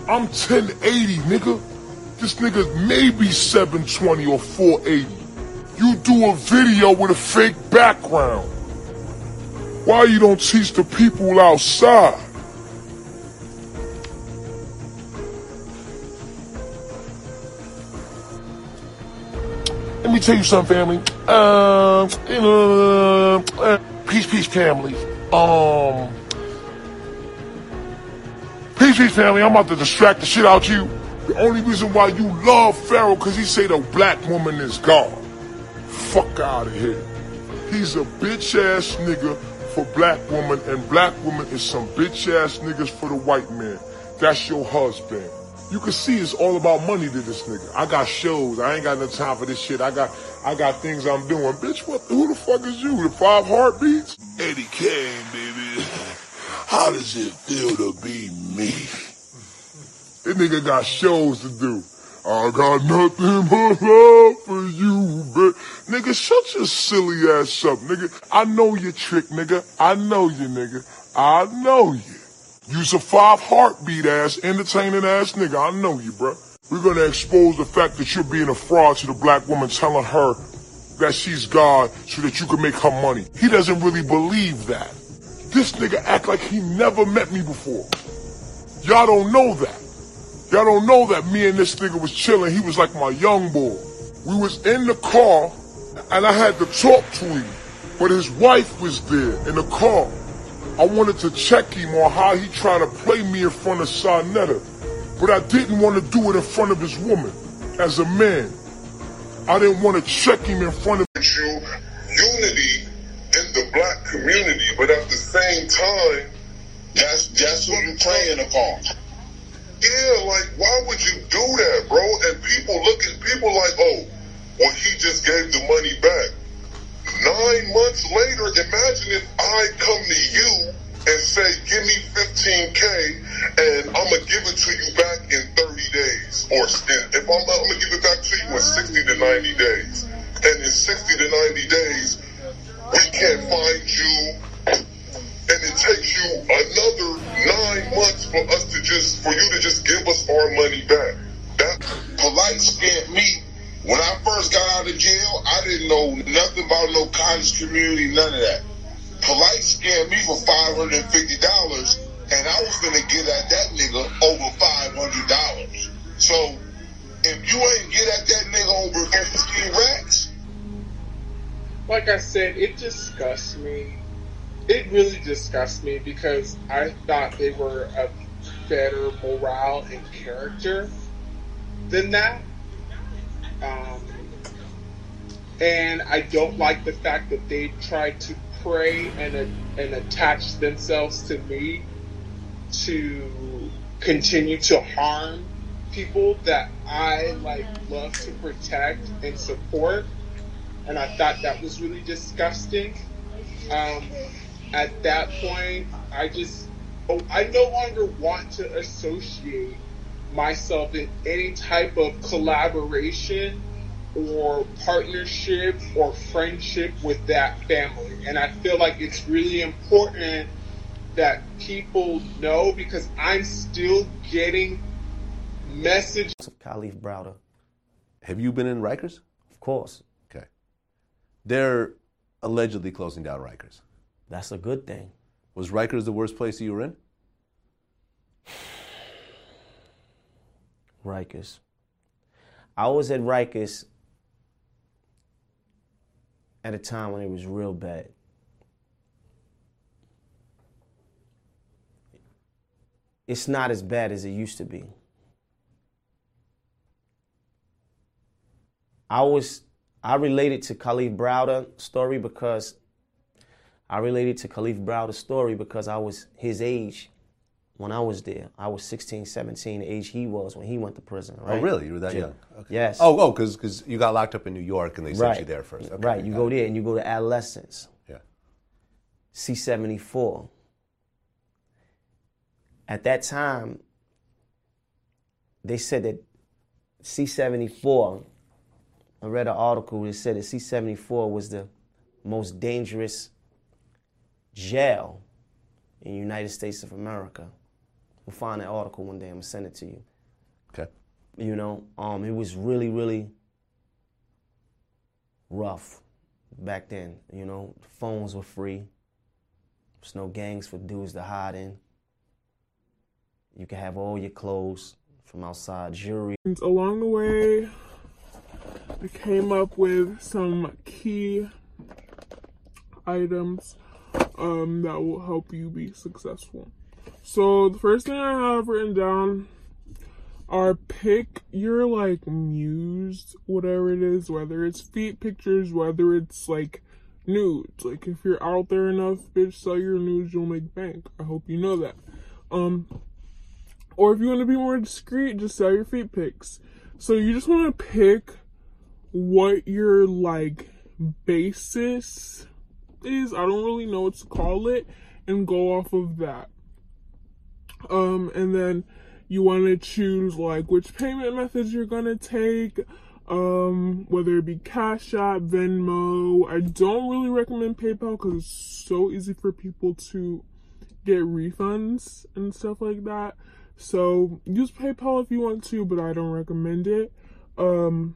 I'm 1080, nigga. This nigga maybe 720 or 480. You do a video with a fake background. Why you don't teach the people outside? Me tell you something, family. Um, you know, uh, peace, peace, family. Um, peace, peace, family. I'm about to distract the shit out of you. The only reason why you love Pharaoh because he say the black woman is God. Fuck out of here. He's a bitch ass nigga for black woman, and black woman is some bitch ass niggas for the white man. That's your husband. You can see it's all about money to this nigga. I got shows. I ain't got no time for this shit. I got I got things I'm doing. Bitch, what who the fuck is you? The five heartbeats? Eddie King, baby. How does it feel to be me? This nigga got shows to do. I got nothing but love for you, but nigga, shut your silly ass up, nigga. I know your trick, nigga. I know you, nigga. I know you. You's a five heartbeat ass, entertaining ass nigga. I know you, bruh. We're gonna expose the fact that you're being a fraud to the black woman, telling her that she's God so that you can make her money. He doesn't really believe that. This nigga act like he never met me before. Y'all don't know that. Y'all don't know that me and this nigga was chilling. He was like my young boy. We was in the car and I had to talk to him, but his wife was there in the car. I wanted to check him on how he trying to play me in front of Sarnetta, but I didn't want to do it in front of his woman. As a man, I didn't want to check him in front of you unity in the black community, but at the same time, that's that's who you're playing upon. Yeah, like why would you do that, bro? And people look at people like, oh, well, he just gave the money back. Nine months later, imagine if I come to you and say, give me 15K and I'm going to give it to you back in 30 days. Or if I'm, I'm going to give it back to you in 60 to 90 days. And in 60 to 90 days, we can't find you and it takes you another nine months for us to just, for you to just give us our money back. That polite scared me. When I first got out of jail, I didn't know nothing about no college community, none of that. Polite scared me for five hundred and fifty dollars, and I was gonna get at that nigga over five hundred dollars. So if you ain't get at that nigga over fifteen racks, like I said, it disgusts me. It really disgusts me because I thought they were a better morale and character than that. Um, and I don't like the fact that they try to prey and and attach themselves to me to continue to harm people that I like love to protect and support. and I thought that was really disgusting. Um, at that point, I just, oh, I no longer want to associate myself in any type of collaboration or partnership or friendship with that family. And I feel like it's really important that people know because I'm still getting messages. of Kalief Browder. Have you been in Rikers? Of course. Okay. They're allegedly closing down Rikers. That's a good thing. Was Rikers the worst place you were in? Rikers. I was at Rikers at a time when it was real bad. It's not as bad as it used to be. I was I related to Kalief Browder story because I related to Kalief Browder's story because I was his age when I was there. I was 16, 17, the age he was when he went to prison. Oh, right? Oh, really? You were that Yeah. young? Okay. Yes. Oh, oh, because you got locked up in New York and they sent right. you there first. Okay, right. You go it. there and you go to adolescence. Yeah. C74. At that time, they said that C74, I read an article that said that C74 was the most dangerous jail in the United States of America. We'll find that article one day. I'm gonna send it to you. Okay. You know, um, it was really, really rough back then. You know, phones were free. There's no gangs for dudes to hide in. You can have all your clothes from outside, jewelry. And along the way, I came up with some key items um, that will help you be successful. So the first thing I have written down are pick your like muse, whatever it is, whether it's feet pictures, whether it's like nudes. Like if you're out there enough, bitch, sell your nudes, you'll make bank. I hope you know that. Um, or if you want to be more discreet, just sell your feet pics. So you just want to pick what your like basis is. I don't really know what to call it, and go off of that. Um, and then you want to choose like which payment methods you're gonna take. Um, whether it be Cash App, Venmo. I don't really recommend PayPal because it's so easy for people to get refunds and stuff like that. So use PayPal if you want to, but I don't recommend it. Um,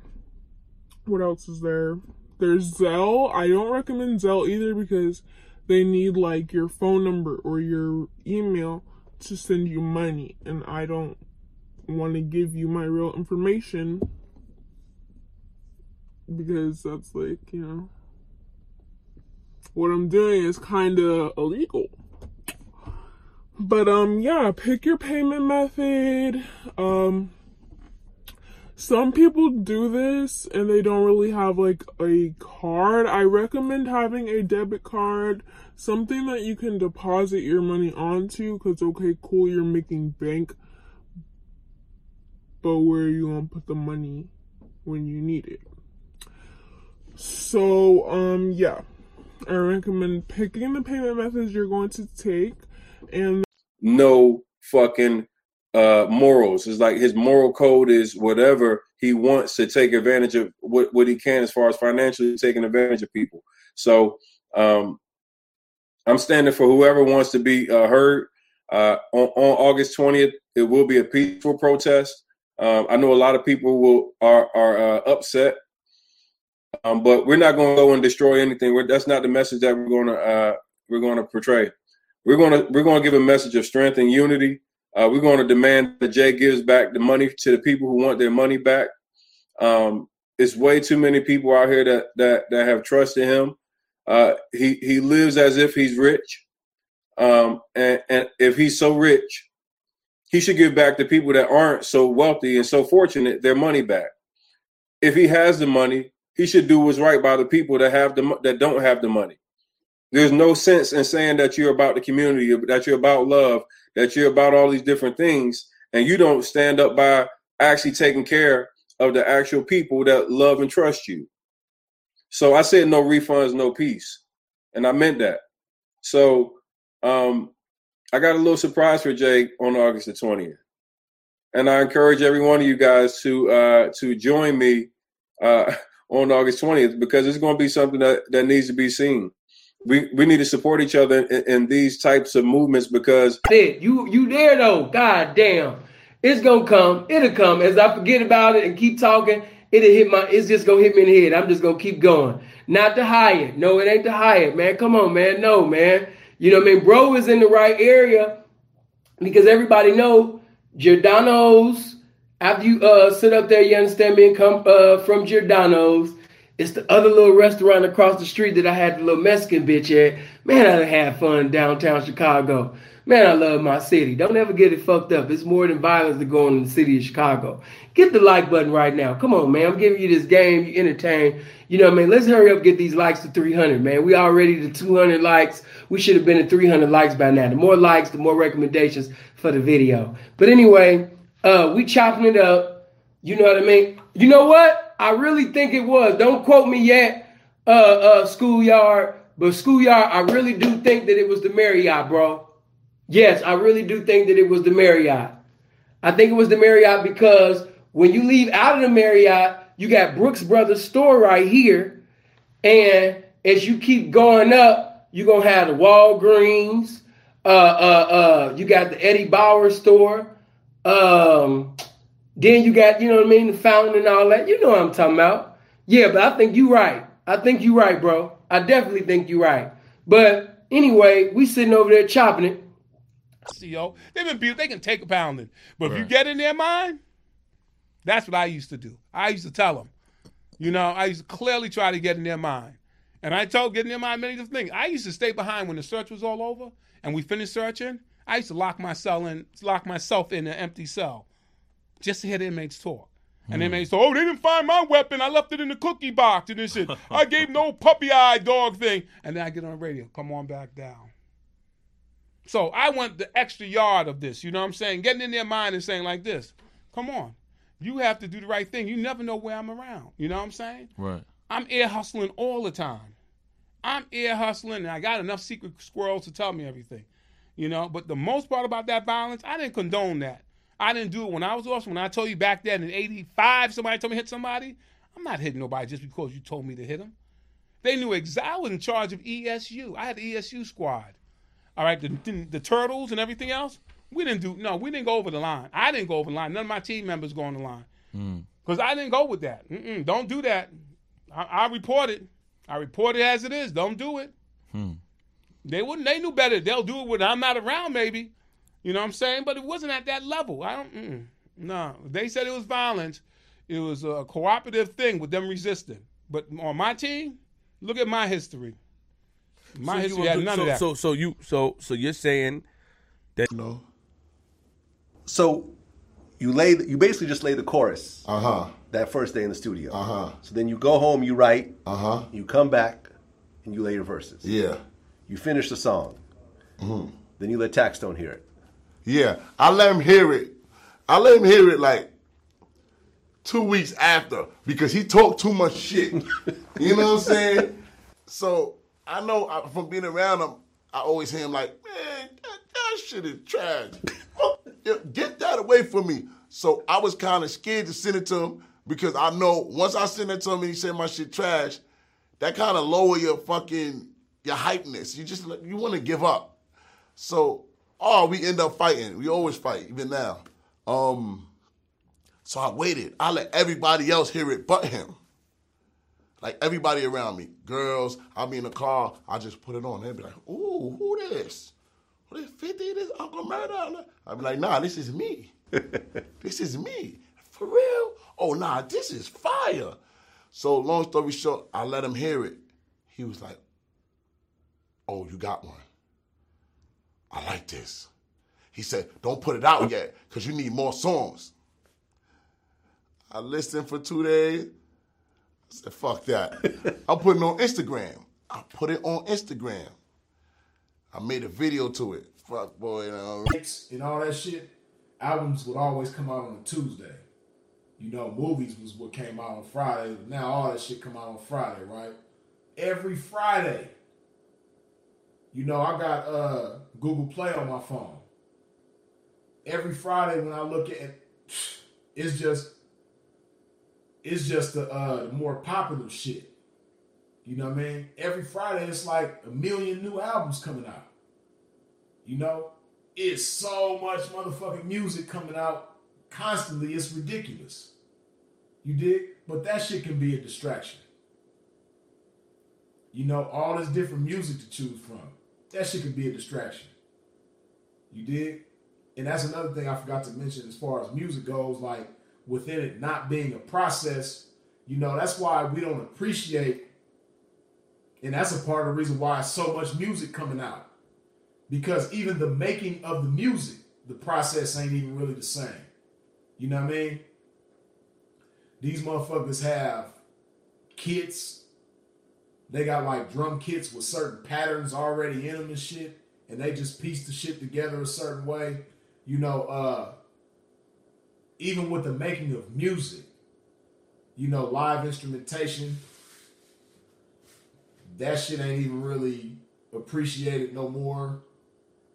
what else is there? There's Zelle. I don't recommend Zelle either because they need like your phone number or your email to send you money, and I don't want to give you my real information because that's like, you know, what I'm doing is kind of illegal. But um yeah, pick your payment method. Um some people do this and they don't really have like a card. I recommend having a debit card, something that you can deposit your money onto cuz okay, cool, you're making bank. But where are you to put the money when you need it? So, um yeah. I recommend picking the payment methods you're going to take and no fucking uh morals. It's like his moral code is whatever he wants to take advantage of what, what he can as far as financially taking advantage of people. So um I'm standing for whoever wants to be uh, heard. Uh, on, on August 20th, it will be a peaceful protest. Um, I know a lot of people will are are uh, upset, um, but we're not going to go and destroy anything. We're, that's not the message that we're going to uh, we're going to portray. We're going to we're going to give a message of strength and unity. Uh, we're going to demand that Jay gives back the money to the people who want their money back. Um, it's way too many people out here that that that have trusted him. Uh, he he lives as if he's rich, um, and and if he's so rich, he should give back to people that aren't so wealthy and so fortunate their money back. If he has the money, he should do what's right by the people that have the that don't have the money. There's no sense in saying that you're about the community, that you're about love, that you're about all these different things, and you don't stand up by actually taking care of the actual people that love and trust you. So I said no refunds, no peace, and I meant that. So um, I got a little surprise for Jake on August the twentieth, and I encourage every one of you guys to uh, to join me uh, (laughs) on August twentieth because it's going to be something that, that needs to be seen. We we need to support each other in, in these types of movements because you you there though? God damn, it's gonna come. It'll come. As I forget about it and keep talking, it'll hit my. It's just gonna hit me in the head. I'm just gonna keep going. Not the Hyatt. No, it ain't the Hyatt, man. Come on, man. No, man. You know what I mean? Bro is in the right area because everybody know Giordano's. After you uh sit up there, you understand me, and come uh from Giordano's. It's the other little restaurant across the street that I had the little Mexican bitch at. Man, I had fun downtown Chicago. Man, I love my city. Don't ever get it fucked up. It's more than violence to go on in the city of Chicago. Get the like button right now. Come on, man. I'm giving you this game. You entertain. You know what I mean? Let's hurry up get these likes to 300, man. We already to 200 likes. We should have been at 300 likes by now. The more likes, the more recommendations for the video. But anyway, uh, we chopping it up. You know what I mean? You know what? I really think it was. Don't quote me yet, uh, uh, schoolyard. But schoolyard, I really do think that it was the Marriott, bro. Yes, I really do think that it was the Marriott. I think it was the Marriott because when you leave out of the Marriott, you got Brooks Brothers store right here. And as you keep going up, you're gonna have the Walgreens, uh, uh, uh, you got the Eddie Bauer store. Um, then you got, you know what I mean, the fountain and all that. You know what I'm talking about. Yeah, but I think you're right. I think you're right, bro. I definitely think you're right. But anyway, we sitting over there chopping it. They've been beat. They can take a pounding, but if you get in their mind, that's what I used to do. I used to tell them, you know, I used to clearly try to get in their mind, and I told get in their mind many different things. I used to stay behind when the search was all over and we finished searching. I used to lock myself in, lock myself in an empty cell, just to hear the inmates talk. And they hmm. say, "Oh, they didn't find my weapon. I left it in the cookie box." And this shit, I gave no puppy eye dog thing. And then I get on the radio, "Come on back down." So I want the extra yard of this. You know what I'm saying? Getting in their mind and saying like this, "Come on, you have to do the right thing. You never know where I'm around." You know what I'm saying? Right. I'm air hustling all the time. I'm air hustling, and I got enough secret squirrels to tell me everything. You know, but the most part about that violence, I didn't condone that. I didn't do it when I was awesome. When I told you back then in '85, somebody told me to hit somebody. I'm not hitting nobody just because you told me to hit them. They knew exactly. I was in charge of ESU. I had the ESU squad. All right, the, the, the turtles and everything else. We didn't do no. We didn't go over the line. I didn't go over the line. None of my team members go on the line Mm. because I didn't go with that. Mm-mm, don't do that. I, I report it. I report it as it is. Don't do it. Hmm. They wouldn't. They knew better. They'll do it when I'm not around, maybe. You know what I'm saying? But it wasn't at that level. I don't. Mm-mm. No, they said it was violence. It was a cooperative thing with them resisting. But on my team, look at my history. My So history had none so, of that. So, so you, so, so you're saying that no. So you lay, you basically just lay the chorus. Uh huh. That first day in the studio. Uh huh. So then you go home, you write. Uh huh. You come back, and you lay your verses. Yeah. You finish the song. Mhm. Then you let Taxstone hear it. Yeah, I let him hear it. I let him hear it like two weeks after because he talked too much shit. you know what I'm saying? (laughs) So I know I, from being around him, I always hear him like, man, that, that shit is trash. (laughs) Oh, Get that away from me. So I was kind of scared to send it to him because I know once I send it to him and he said my shit trash, that kind of lower your fucking your hypeness. You just like- you want to give up. So, oh, we end up fighting. We always fight, even now. Um, so I waited. I let everybody else hear it but him. Like everybody around me, girls. I'll be in the car. I just put it on. They'd be like, "Ooh, who this? Who this Fifty? This Uncle Murder?" I'd be like, "Nah, this is me. (laughs) this is me for real. Oh, nah, this is fire." So long story short, I let him hear it. He was like, "Oh, you got one." I like this. He said, don't put it out yet because you need more songs. I listened for two days. I said, fuck that. (laughs) I'm putting it on Instagram. I put it on Instagram. I made a video to it. Fuck boy, you know. and all that shit, albums would always come out on a Tuesday. You know, movies was what came out on Friday. Now all that shit come out on Friday, right? Every Friday. You know, I got uh Google Play on my phone. Every Friday when I look at it, it's just it's just the uh the more popular shit. You know what I mean? Every Friday it's like a million new albums coming out. You know? It's so much motherfucking music coming out constantly, it's ridiculous. You dig? But that shit can be a distraction. You know, all this different music to choose from. That shit can be a distraction. You dig? And that's another thing I forgot to mention as far as music goes, like within it not being a process, you know, that's why we don't appreciate, and that's a part of the reason why so much music coming out. Because even the making of the music, the process ain't even really the same. You know what I mean? These motherfuckers have kits. They got like drum kits with certain patterns already in them and shit. And they just piece the shit together a certain way. You know, uh, even with the making of music, you know, live instrumentation, that shit ain't even really appreciated no more.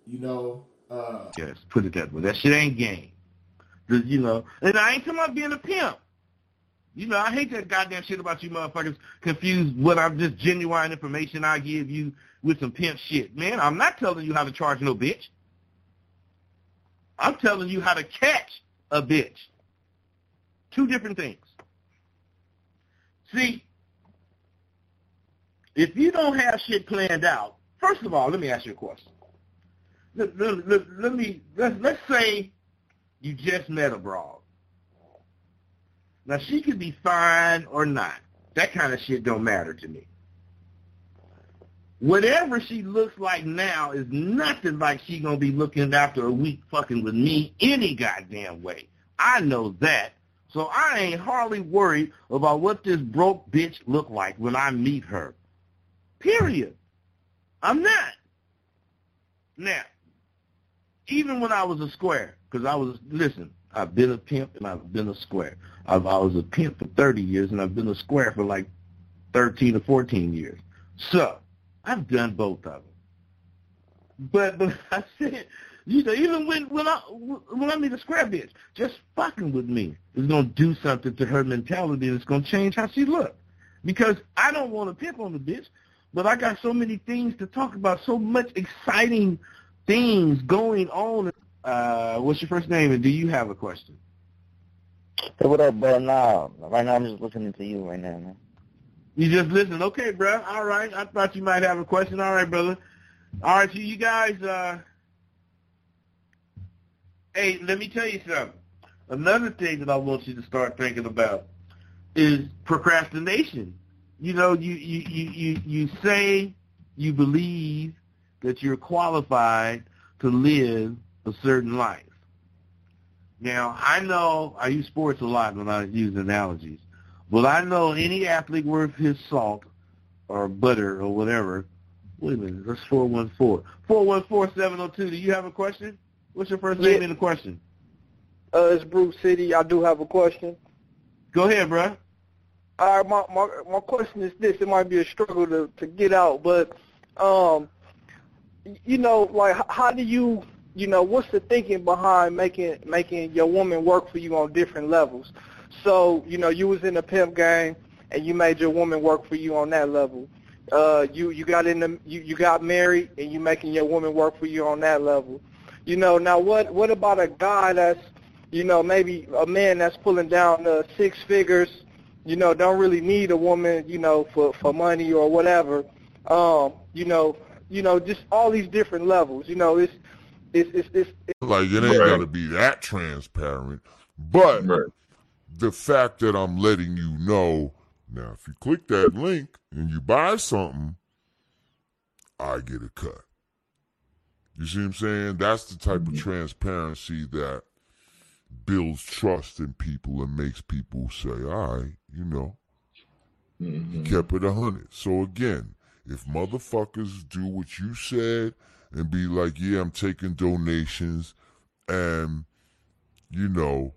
You know, uh, Yes, put it that way. That shit ain't game. You know, and I ain't talking about being a pimp. You know, I hate that goddamn shit about you motherfuckers confuse what I'm just genuine information I give you with some pimp shit. Man, I'm not telling you how to charge no bitch. I'm telling you how to catch a bitch. Two different things. See, if you don't have shit planned out, first of all, let me ask you a question. Let, let- let- let me let's, let's say you just met a broad. Now she could be fine or not. That kind of shit don't matter to me. Whatever she looks like now is nothing like she gonna be looking after a week fucking with me any goddamn way. I know that. So I ain't hardly worried about what this broke bitch look like when I meet her. Period. I'm not. Now, even when I was a square, because I was, listen, I've been a pimp and I've been a square. I've, I was a pimp for 30 years and I've been a square for like 13 or 14 years. So, I've done both of them. But, but (laughs) I said, you know, even when when I when I meet a square bitch, just fucking with me is gonna do something to her mentality it's gonna change how she look. Because I don't want to pimp on the bitch, but I got so many things to talk about, so much exciting things going on. Uh, what's your first name and do you have a question? Hey, what up, bro? Nah, right now I'm just listening to you right now, man. You just listen, okay, bro. All right, I thought you might have a question. All right, brother. All right, so you guys. Uh, hey, let me tell you something. Another thing that I want you to start thinking about is procrastination. You know, you you you you, you say you believe that you're qualified to live a certain life. Now, I know I use sports a lot when I use analogies. Well, I know any athlete worth his salt or butter or whatever. Wait a minute, that's 414. 414-702, do you have a question? What's your first name and the question? Uh, it's Bruce City. I do have a question. Go ahead, bro. All right, my, my my question is this. It might be a struggle to to get out, but um, you know, like how do you, you know, what's the thinking behind making making your woman work for you on different levels? So, you know, you was in the pimp game and you made your woman work for you on that level. Uh, you you got in the you, you got married and you making your woman work for you on that level. You know, now what what about a guy that's you know, maybe a man that's pulling down uh, six figures, you know, don't really need a woman, you know, for for money or whatever. Um, you know, you know, just all these different levels. You know, it's it's it's, it's, it's Like it ain't gotta be that transparent. But the fact that I'm letting you know now, if you click that link and you buy something, I get a cut. You see what I'm saying? That's the type of mm-hmm. transparency that builds trust in people and makes people say, all right, you know, you mm-hmm. kept it a hundred. So again, if motherfuckers do what you said and be like, yeah, I'm taking donations and, you know,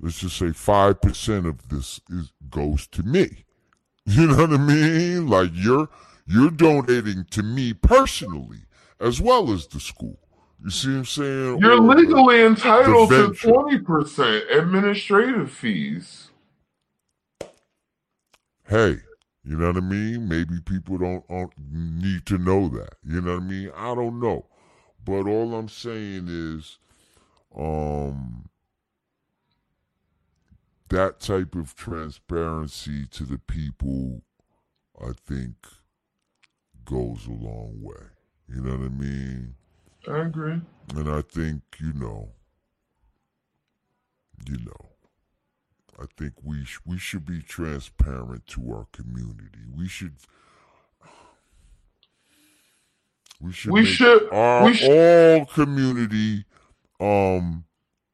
let's just say five percent of this is goes to me. (laughs) You know what I mean? Like you're you're donating to me personally as well as the school. You see what I'm saying? You're Or legally entitled to twenty percent administrative fees. hey, you know what I mean? Maybe people don't, don't need to know that. You know what I mean? I don't know. But all I'm saying is, um, that type of transparency to the people, I think, goes a long way. You know what I mean? I agree. And I think, you know, you know, I think we sh- we should be transparent to our community. We should we should We should- our we all community um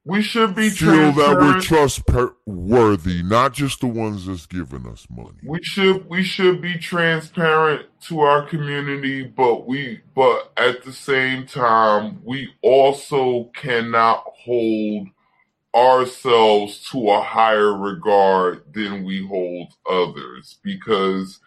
We should be feel that we're trustworthy, not just the ones that's giving us money. we should we should be transparent to our community but we but at the same time we also cannot hold ourselves to a higher regard than we hold others because